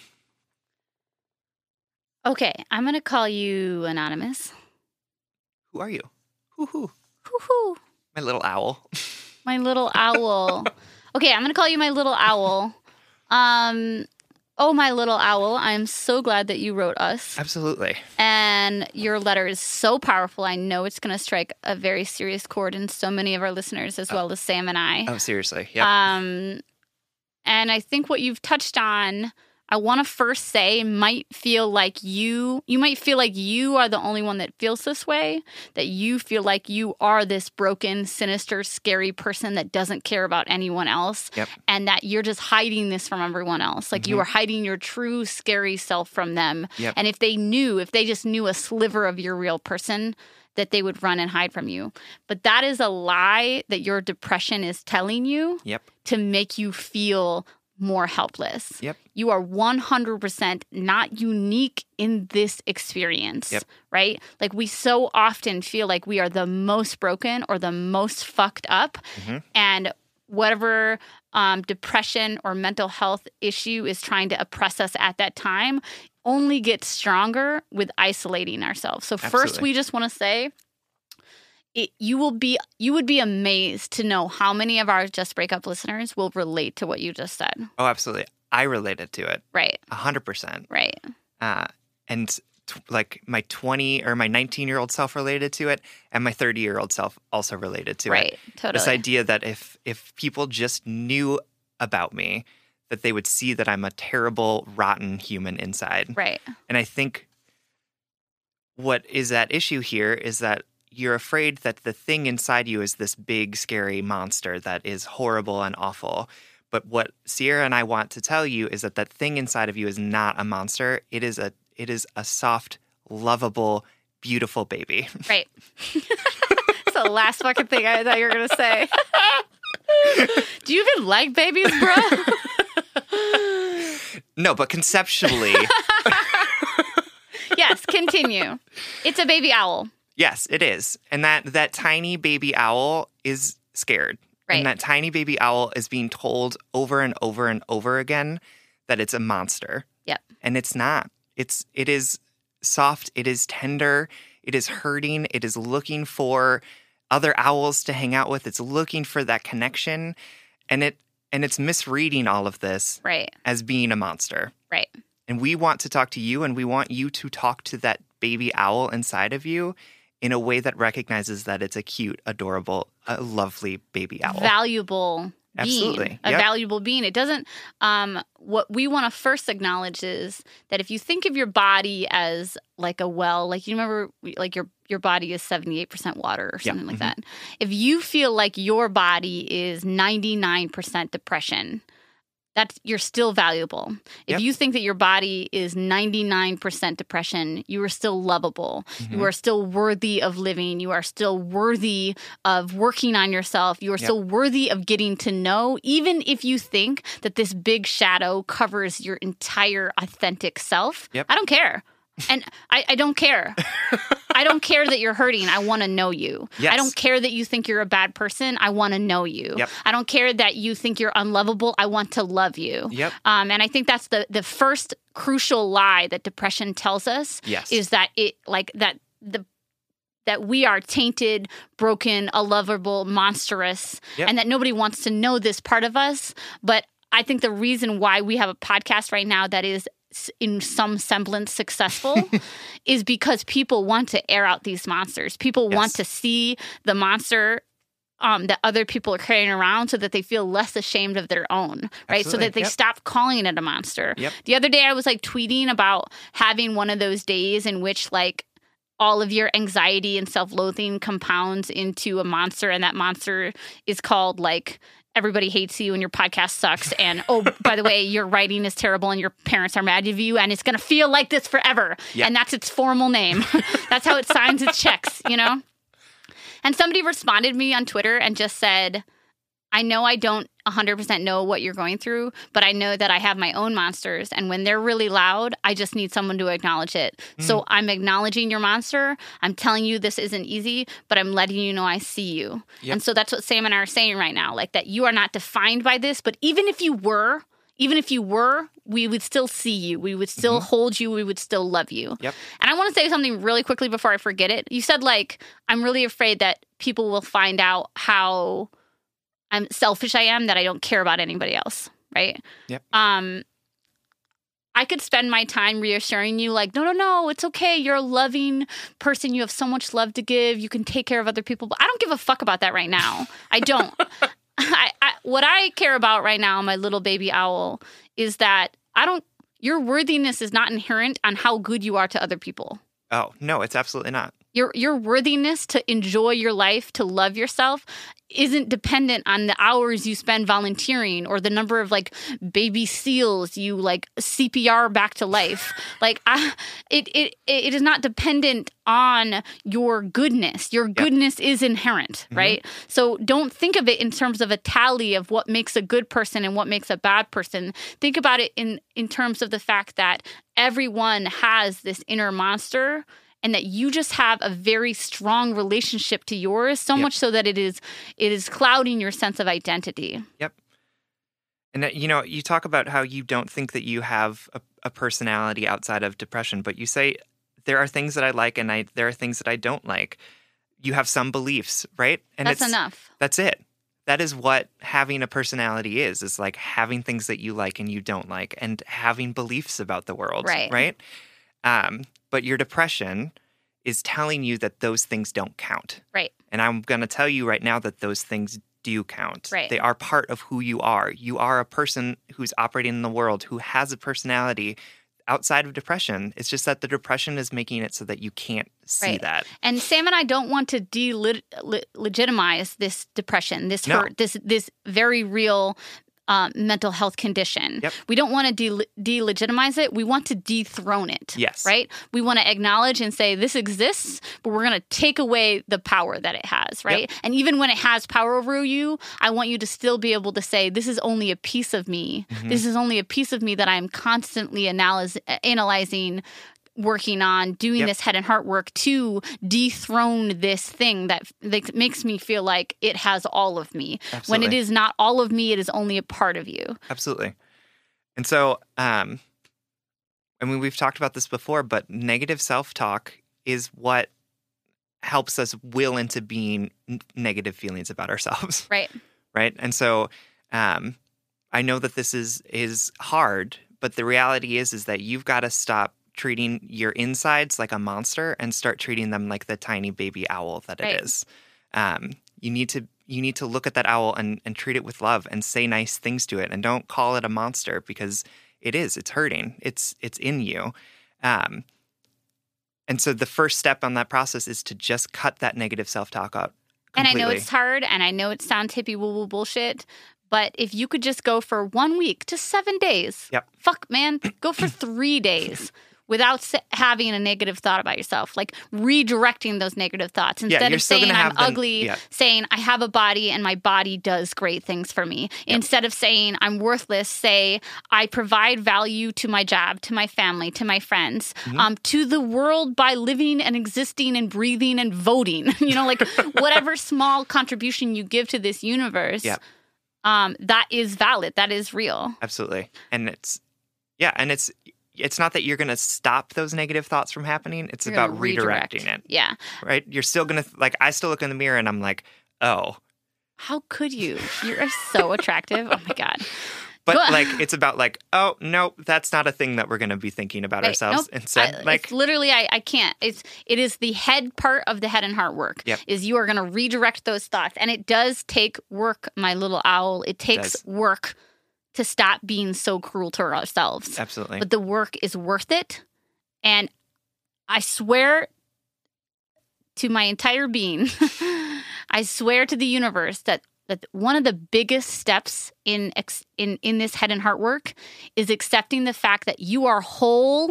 Okay, I'm going to call you Anonymous. Who are you? Whoo hoo Whoo hoo. My little owl. My little owl. okay, I'm going to call you my little owl. Um, oh, my little owl. I'm so glad that you wrote us. Absolutely. And your letter is so powerful. I know it's going to strike a very serious chord in so many of our listeners, as well as Sam and I. Oh, seriously. Yeah. Um, and I think what you've touched on I want to first say might feel like you you might feel like you are the only one that feels this way, that you feel like you are this broken, sinister, scary person that doesn't care about anyone else Yep. and that you're just hiding this from everyone else. Like you mm-hmm. are hiding your true scary self from them. Yep. And if they knew, if they just knew a sliver of your real person, that they would run and hide from you. But that is a lie that your depression is telling you Yep. to make you feel more helpless. Yep. You are 100% not unique in this experience, Yep. right? Like we so often feel like we are the most broken or the most fucked up Mm-hmm. and whatever um, depression or mental health issue is trying to oppress us at that time only gets stronger with isolating ourselves. So first Absolutely. we just want to say it, you will be you would be amazed to know how many of our just breakup listeners will relate to what you just said. Oh, absolutely. I related to it Right. a hundred percent. Right. Uh, and t- like my 20 or my 19 year old self related to it, and my 30 year old self also related to Right. it. Right. Totally. This idea that if if people just knew about me, that they would see that I'm a terrible, rotten human inside. right. And I think what is at issue here is that you're afraid that the thing inside you is this big, scary monster that is horrible and awful. But what Sierra and I want to tell you is that that thing inside of you is not a monster. It is a it is a soft, lovable, beautiful baby. Right. That's the last fucking thing I thought you were gonna say. Do you even like babies, bro? no, but conceptually, yes. Continue. It's a baby owl. Yes, it is. And that that tiny baby owl is scared. Right. And that tiny baby owl is being told over and over and over again that it's a monster. Yep. and it's not it's it is soft it is tender it is hurting it is looking for other owls to hang out with it's looking for that connection and it and it's misreading all of this Right. as being a monster Right. and we want to talk to you and we want you to talk to that baby owl inside of you in a way that recognizes that it's a cute adorable a lovely baby owl valuable being, Absolutely. a Yep. valuable being. It doesn't. Um, what we want to first acknowledge is that if you think of your body as like a well, like you remember, like your your body is seventy eight percent water or something like Mhm. that. If you feel like your body is ninety nine percent depression. That's you're still valuable. If Yep. you think that your body is 99% depression, you are still lovable. You mm-hmm. are still worthy of living. You are still worthy of working on yourself. You are Yep. still worthy of getting to know, even if you think that this big shadow covers your entire authentic self. Yep. I don't care. And I, I don't care. I don't care that you're hurting. I want to know you. I don't care that you think you're a bad person. I want to know you. Yep. I don't care that you think you're unlovable. I want to love you. Yep. Um, and I think that's the the first crucial lie that depression tells us Yes. is that it like that the that we are tainted, broken, unlovable, monstrous, Yep. and that nobody wants to know this part of us. But I think the reason why we have a podcast right now that is in some semblance successful is because people want to air out these monsters. People want to see the monster um, that other people are carrying around so that they feel less ashamed of their own, right? So that they Yep. stop calling it a monster. Yep. The other day I was like tweeting about having one of those days in which like all of your anxiety and self-loathing compounds into a monster and that monster is called like everybody hates you and your podcast sucks. And oh by the way your writing is terrible and your parents are mad at you and it's going to feel like this forever. Yeah. and that's its formal name. That's how it signs its checks you know? And somebody responded me on twitter and just said I know I don't 100% know what you're going through, but I know that I have my own monsters. And when they're really loud, I just need someone to acknowledge it. So mm. I'm acknowledging your monster. I'm telling you this isn't easy, but I'm letting you know I see you. Yep. And so that's what Sam and I are saying right now like that you are not defined by this, but even if you were, even if you were, we would still see you. We would still mm-hmm. hold you. We would still love you. Yep. And I want to say something really quickly before I forget it. You said, like, I'm really afraid that people will find out how I'm selfish I am that I don't care about anybody else, right? Yep. Um I could spend my time reassuring you like no no no it's okay you're a loving person you have so much love to give you can take care of other people but I don't give a fuck about that right now. I don't. I, I what I care about right now my little baby owl is that I don't your worthiness is not inherent on how good you are to other people. Oh, no, it's absolutely not. Your your worthiness to enjoy your life, to love yourself isn't dependent on the hours you spend volunteering or the number of like baby seals you like CPR back to life. like I, it it it is not dependent on your goodness. Your goodness is inherent, mm-hmm. right? So don't think of it in terms of a tally of what makes a good person and what makes a bad person. Think about it in in terms of the fact that everyone has this inner monster and that you just have a very strong relationship to yours so Yep. much so that it is it is clouding your sense of identity Yep. And you know, you talk about how you don't think that you have a, a personality outside of depression, but you say there are things that I like and I there are things that I don't like. You have some beliefs, right? And that's enough That's it. That is what having a personality is. Is like having things that you like and you don't like, and having beliefs about the world, Right. Right. Um, but your depression is telling you that those things don't count. right And I'm going to tell you right now that those things do count. Right. They are part of who you are. You are a person who's operating in the world who has a personality outside of depression. It's just that the depression is making it so that you can't see Right. that. and sam and i don't want to delegitimize this depression this No. hurt this this very real uh, mental health condition. Yep. We don't want to de- delegitimize it. We want to dethrone it. Yes. Right? We want to acknowledge and say this exists, but we're going to take away the power that it has. Right? And even when it has power over you, I want you to still be able to say this is only a piece of me. Mm-hmm. This is only a piece of me that I'm constantly analyz- analyzing working on doing Yep. this head and heart work to dethrone this thing that that makes me feel like it has all of me when it is not all of me it is only a part of you Absolutely. And so, um, I mean, we've talked about this before, but negative self talk is what helps us will into being negative feelings about ourselves. right right and so um i know that this is is hard but the reality is is that you've got to stop treating your insides like a monster and start treating them like the tiny baby owl that Right. it is um you need to you need to look at that owl and and treat it with love and say nice things to it and don't call it a monster because it is it's hurting it's it's in you um and so the first step on that process is to just cut that negative self-talk out and i know it's hard and i know it sounds hippie woo woo bullshit but if you could just go for one week to seven days Yep. fuck man go for three days without having a negative thought about yourself like redirecting those negative thoughts instead you're of saying i'm ugly yeah. saying i have a body and my body does great things for me instead of saying i'm worthless say i provide value to my job to my family to my friends Mm-hmm. um, to the world by living and existing and breathing and voting you know like whatever small contribution you give to this universe Yep. um, that is valid that is real Absolutely. And it's yeah, and it's it's not that you're going to stop those negative thoughts from happening. It's You're about gonna redirect. redirecting it, yeah right? You're still going to like I still look in the mirror and I'm like, "Oh." how could you you're so attractive oh my god But like it's about like, "Oh, no, that's not a thing that we're going to be thinking about Right, ourselves." nope. Instead, I- like it's literally I, I can't it's it is the head part of the head and heart work Yep. is you are going to redirect those thoughts and it does take work my little owl it takes does. work to stop being so cruel to ourselves absolutely. but the work is worth it and i swear to my entire being i swear to the universe that that one of the biggest steps in in in this head and heart work is accepting the fact that you are whole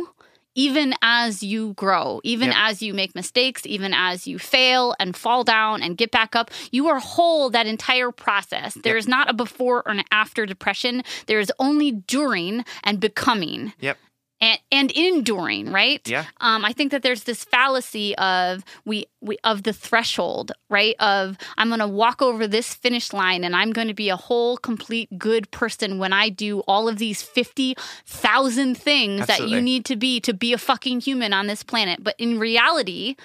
even as you grow even Yep. as you make mistakes even as you fail and fall down and get back up you are whole that entire process there is not a before or an after depression there is only during and becoming yep. And, and enduring, right? Yeah. Um, I think that there's this fallacy of we, we of the threshold, right? Of I'm going to walk over this finish line and I'm going to be a whole, complete, good person when I do all of these fifty thousand things that you need to be to be a fucking human on this planet. But in reality,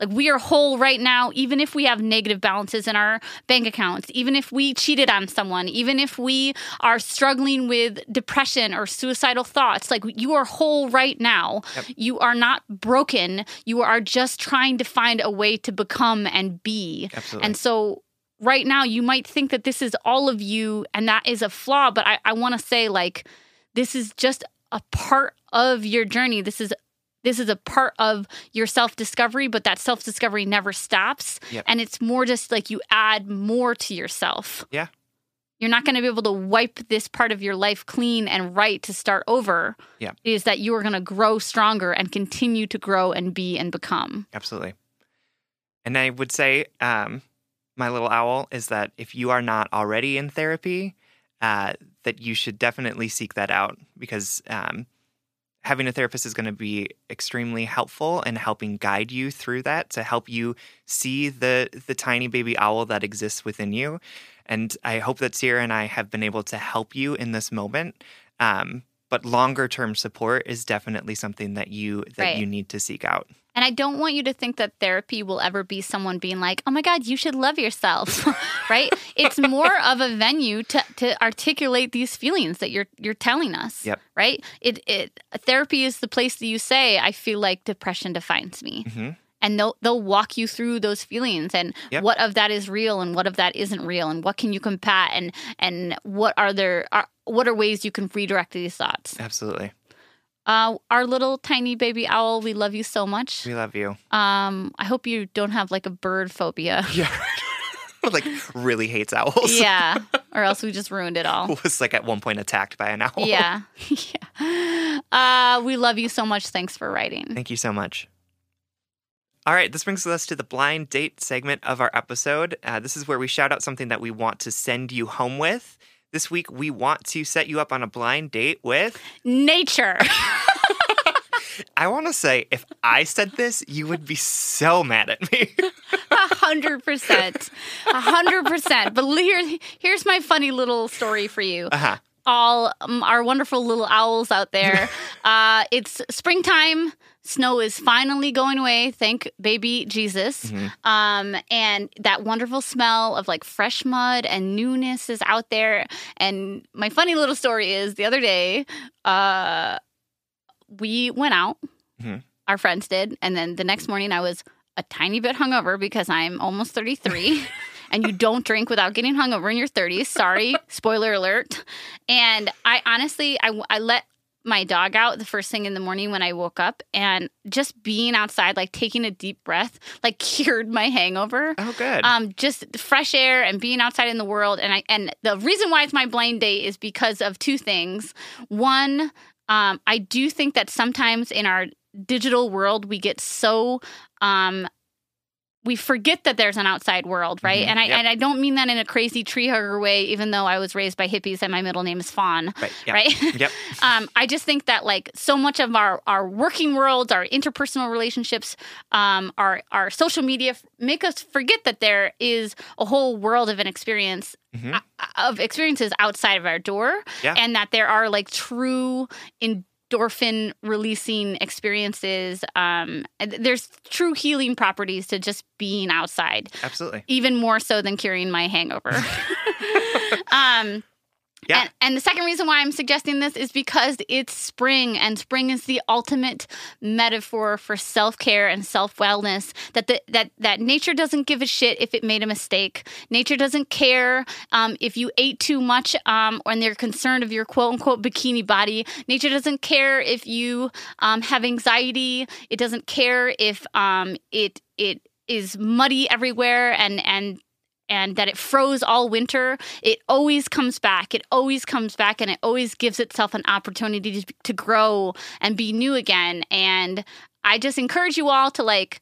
like we are whole right now, even if we have negative balances in our bank accounts, even if we cheated on someone, even if we are struggling with depression or suicidal thoughts, like you are whole right now. You are not broken. You are just trying to find a way to become and be. Absolutely. And so right now you might think that this is all of you and that is a flaw, but I, I want to say like this is just a part of your journey. This is this is a part of your self discovery, but that self discovery never stops. Yep. And it's more just like you add more to yourself. Yeah. You're not going to be able to wipe this part of your life clean and right to start over. Yeah. Is that you are going to grow stronger and continue to grow and be and become. Absolutely. And I would say, um, my little owl, is that if you are not already in therapy, uh, that you should definitely seek that out because um, having a therapist is going to be extremely helpful in helping guide you through that to help you see the the tiny baby owl that exists within you. And I hope that Sierra and I have been able to help you in this moment. Um, but longer term support is definitely something that you that Right. you need to seek out. And I don't want you to think that therapy will ever be someone being like, oh my God, you should love yourself, right? It's more of a venue to, to articulate these feelings that you're you're telling us. Yep. Right? It it therapy is the place that you say, I feel like depression defines me. Mhm. And they'll they'll walk you through those feelings and Yep. what of that is real and what of that isn't real and what can you combat and and what are there are what are ways you can redirect these thoughts. Absolutely. Uh, our little tiny baby owl, we love you so much. We love you. Um, I hope you don't have like a bird phobia. Yeah. like really hates owls. yeah, or else we just ruined it all. Was like at one point attacked by an owl. Yeah, yeah. Uh, we love you so much. Thanks for writing. Thank you so much. All right, this brings us to the blind date segment of our episode. Uh, this is where we shout out something that we want to send you home with. This week, we want to set you up on a blind date with. Nature. I want to say, if I said this, you would be so mad at me. A hundred percent. A hundred percent. But here, here's my funny little story for you. uh-huh. all um, our wonderful little owls out there. uh, it's springtime. Snow is finally going away. Thank baby Jesus. Um, and that wonderful smell of like fresh mud and newness is out there. And my funny little story is the other day, uh, we went out. Mhm. Our friends did, and then the next morning I was a tiny bit hungover because I'm almost 33. and you don't drink without getting hungover in your 30s. Sorry, spoiler alert. And I honestly, I, I let my dog out the first thing in the morning when I woke up, and just being outside, like taking a deep breath, like cured my hangover. Oh, good. Um, just fresh air and being outside in the world, and I and the reason why it's my blind date is because of two things. One, um, I do think that sometimes in our digital world we get so um we forget that there's an outside world, right? Mhm. And I Yep. and I don't mean that in a crazy tree hugger way, even though I was raised by hippies and my middle name is Fawn, right. Yeah. right? Yep. um, I just think that like so much of our our working worlds, our interpersonal relationships, um, our our social media f- make us forget that there is a whole world of an experience Mhm. uh, of experiences outside of our door, Yeah. and that there are like true endorphin releasing experiences. Um, there's true healing properties to just being outside, Absolutely. even more so than curing my hangover. um, Yeah. and, and the second reason why I'm suggesting this is because it's spring, and spring is the ultimate metaphor for self care and self wellness. That the, that that nature doesn't give a shit if it made a mistake. Nature doesn't care um, if you ate too much, um, when they're concerned of your quote unquote bikini body. Nature doesn't care if you um, have anxiety. It doesn't care if um, it it is muddy everywhere and and and that it froze all winter, it always comes back. It always comes back and it always gives itself an opportunity to, to grow and be new again. And I just encourage you all to like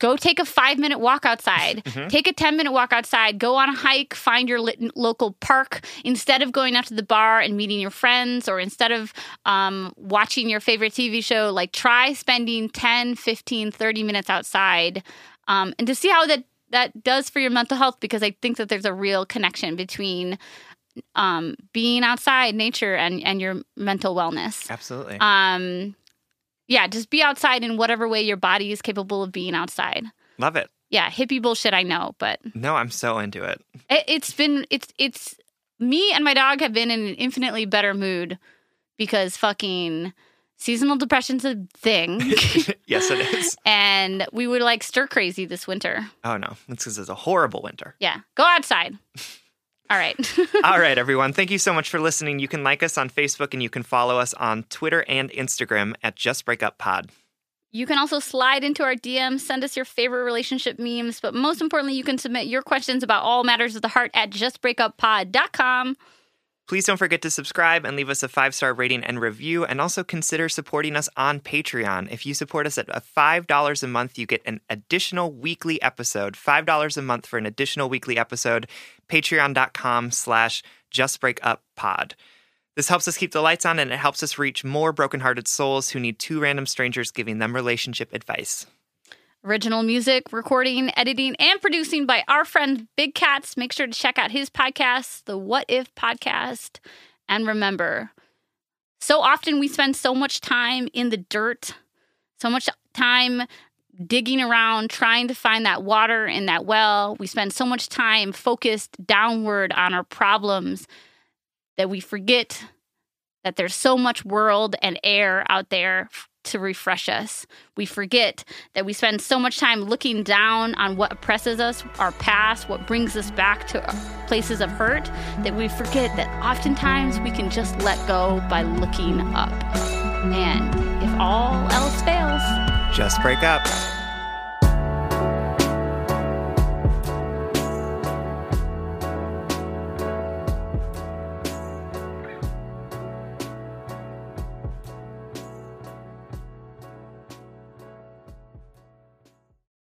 go take a five minute walk outside, Mhm. take a 10 minute walk outside, go on a hike, find your lit- local park instead of going out to the bar and meeting your friends or instead of um, watching your favorite TV show. Like try spending 10, 15, 30 minutes outside um, and to see how that that does for your mental health because I think that there's a real connection between um, being outside nature and and your mental wellness. Absolutely. Um, yeah, just be outside in whatever way your body is capable of being outside. Love it. Yeah, hippie bullshit, I know, but No, I'm so into it. it, it's been it's it's me and my dog have been in an infinitely better mood because fucking seasonal depression's a thing. yes, it is. and we were like stir crazy this winter. Oh no, that's because it's a horrible winter. Yeah, go outside. All right. All right, everyone. Thank you so much for listening. You can like us on Facebook and you can follow us on Twitter and Instagram at Just Breakup Pod. You can also slide into our DMs, send us your favorite relationship memes, but most importantly, you can submit your questions about all matters of the heart at justbreakuppod.com. Please don't forget to subscribe and leave us a five star rating and review, and also consider supporting us on Patreon. If you support us at $5 a month, you get an additional weekly episode. $5 a month for an additional weekly episode. Patreon.com slash justbreakuppod. This helps us keep the lights on and it helps us reach more brokenhearted souls who need two random strangers giving them relationship advice. Original music, recording, editing, and producing by our friend Big Cats. Make sure to check out his podcast, the What If Podcast. And remember, so often we spend so much time in the dirt, so much time digging around trying to find that water in that well. We spend so much time focused downward on our problems that we forget that there's so much world and air out there to refresh us. We forget that we spend so much time looking down on what oppresses us, our past, what brings us back to places of hurt, that we forget that oftentimes we can just let go by looking up. And if all else fails, Just break up.